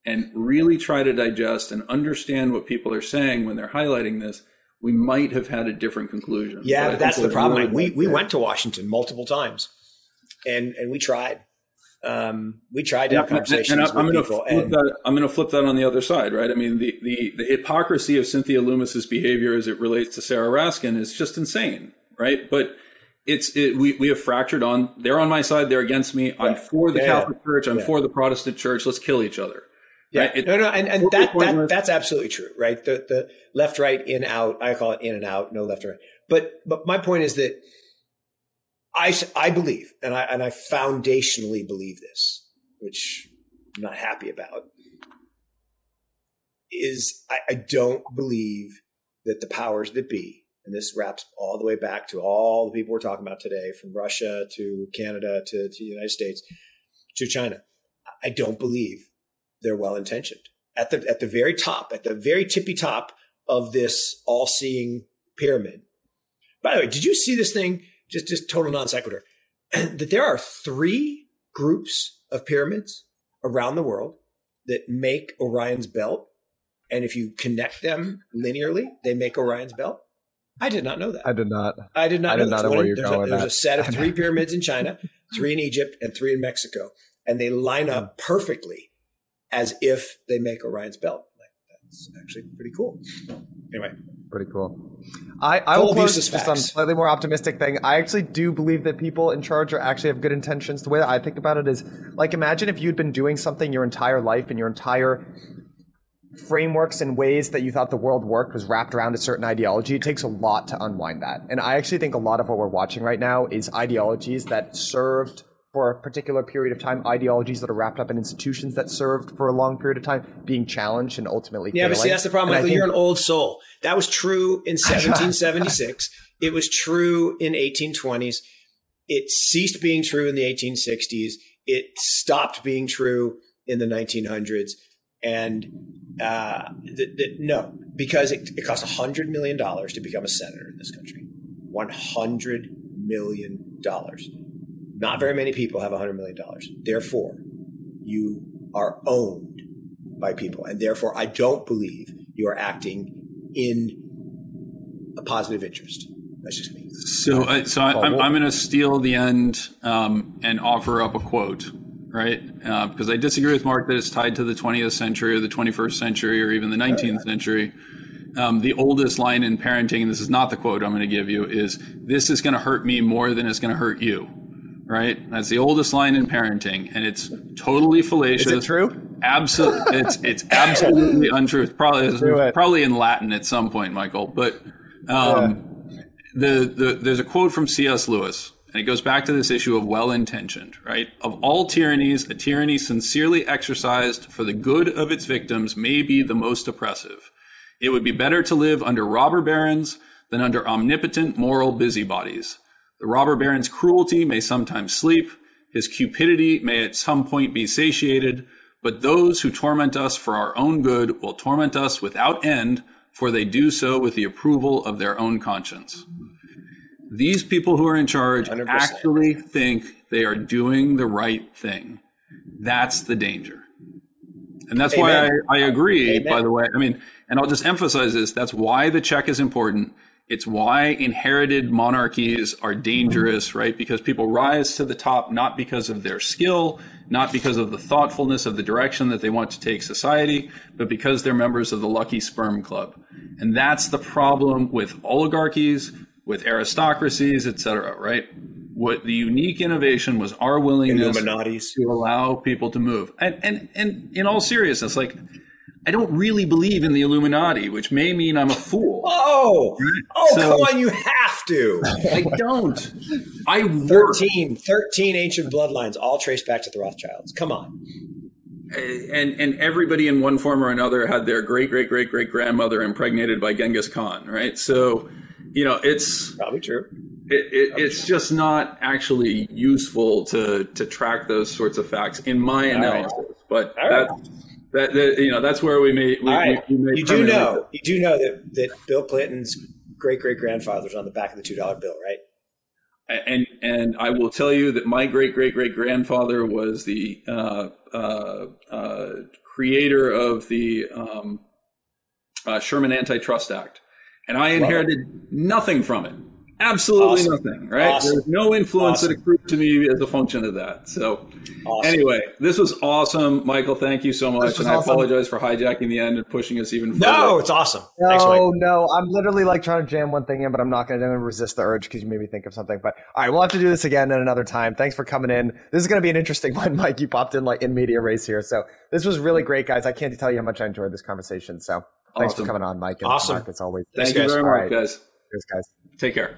and really try to digest and understand what people are saying when they're highlighting this, we might have had a different conclusion. Yeah, but, that's the problem. we we went to Washington multiple times, and and we tried. Um, we tried to have conversations and, and I'm, with I'm people. That, I'm going to flip that on the other side, right? I mean, the, the, the hypocrisy of Cynthia Lummis's behavior as it relates to Sarah Raskin is just insane, right? But it's it, we we have fractured on. They're on my side. They're against me. I'm for the yeah, Catholic yeah. Church. I'm yeah. for the Protestant Church. Let's kill each other. Yeah, right? it, no, no, and, and that, that that's absolutely true, right? The the left, right, in, out. I call it in and out. No left or right. But but my point is that I I believe, and I and I foundationally believe this, which I'm not happy about, is I, I don't believe that the powers that be and this wraps all the way back to all the people we're talking about today, from Russia to Canada to, to the United States to China. I don't believe they're well intentioned. At the at the very top, at the very tippy top of this all-seeing pyramid. By the way, did you see this thing? Just just total non sequitur. that there are three groups of pyramids around the world that make Orion's belt. And if you connect them linearly, they make Orion's belt. I did not know that. I did not. I did not I know, did not know where you're there's going. A, there's a set of three pyramids in China, three in Egypt, and three in Mexico, and they line up perfectly as if they make Orion's belt. Like, that's actually pretty cool. Anyway, pretty cool. I, I will close just facts. on a slightly more optimistic thing. I actually do believe that people in charge are actually have good intentions. The way that I think about it is like imagine if you'd been doing something your entire life and your entire frameworks and ways that you thought the world worked was wrapped around a certain ideology, it takes a lot to unwind that. And I actually think a lot of what we're watching right now is ideologies that served for a particular period of time, ideologies that are wrapped up in institutions that served for a long period of time being challenged and ultimately yeah, failing. but see, that's the problem, Michael. You're an old soul. That was true in 1776. it was true in 1820s. It ceased being true in the 1860s. It stopped being true in the 1900s. And uh, no, because it, it costs $100 million to become a senator in this country. $100 million. Not very many people have $100 million. Therefore, you are owned by people. And therefore, I don't believe you are acting in a positive interest. That's just me. So, uh, so I, am I'm going to steal the end um, and offer up a quote right? Uh, because I disagree with Mark that it's tied to the 20th century or the 21st century or even the 19th century. Um, the oldest line in parenting, and this is not the quote I'm going to give you, is this is going to hurt me more than it's going to hurt you. Right? That's the oldest line in parenting, and it's totally fallacious. Is it true? Absolutely, it's it's absolutely untrue. It's probably it's probably in Latin at some point, Michael. But um, yeah. the, the there's a quote from C.S. Lewis, and it goes back to this issue of well intentioned, right? Of all tyrannies, a tyranny sincerely exercised for the good of its victims may be the most oppressive. It would be better to live under robber barons than under omnipotent moral busybodies. The robber baron's cruelty may sometimes sleep, his cupidity may at some point be satiated, but those who torment us for our own good will torment us without end, for they do so with the approval of their own conscience. These people who are in charge 100%. actually think they are doing the right thing. That's the danger. And that's Amen. why I, I agree, Amen. by the way. I mean, and I'll just emphasize this that's why the check is important. It's why inherited monarchies are dangerous, right? Because people rise to the top not because of their skill, not because of the thoughtfulness of the direction that they want to take society, but because they're members of the lucky sperm club. And that's the problem with oligarchies, with aristocracies, etc. Right? What the unique innovation was our willingness to allow people to move. And and and in all seriousness, like I don't really believe in the Illuminati, which may mean I'm a fool. Oh, right? oh, so, come on, you have to. I don't. I 13, 13 ancient bloodlines, all traced back to the Rothschilds. Come on. And and everybody in one form or another had their great great great great grandmother impregnated by Genghis Khan, right? So you know, it's probably true. It, it, it's just not actually useful to to track those sorts of facts in my analysis. Right. But that, that, that you know that's where we may. We, right. we, we you do know you do know that that Bill Clinton's great great grandfather was on the back of the two dollar bill, right? and and I will tell you that my great great great grandfather was the uh, uh, uh, creator of the um, uh, Sherman Antitrust Act, and I inherited nothing from it. Absolutely Awesome. nothing, right? Awesome. There's no influence Awesome. that accrued to me as a function of that. So, Awesome. anyway, this was awesome. Michael, thank you so much. This was And I apologize for hijacking the end and pushing us even further. No, it's awesome. No, Thanks, Mike. no, I'm literally like trying to jam one thing in, but I'm not going to resist the urge because you made me think of something. But all right, we'll have to do this again at another time. Thanks for coming in. This is going to be an interesting one, Mike. You popped in like in medias res here, so this was really great, guys. I can't tell you how much I enjoyed this conversation. So thanks Awesome. for coming on, Mike. And Awesome. Mark, as always. Thank Thanks, you guys. very much, right. guys. Guys. Take care.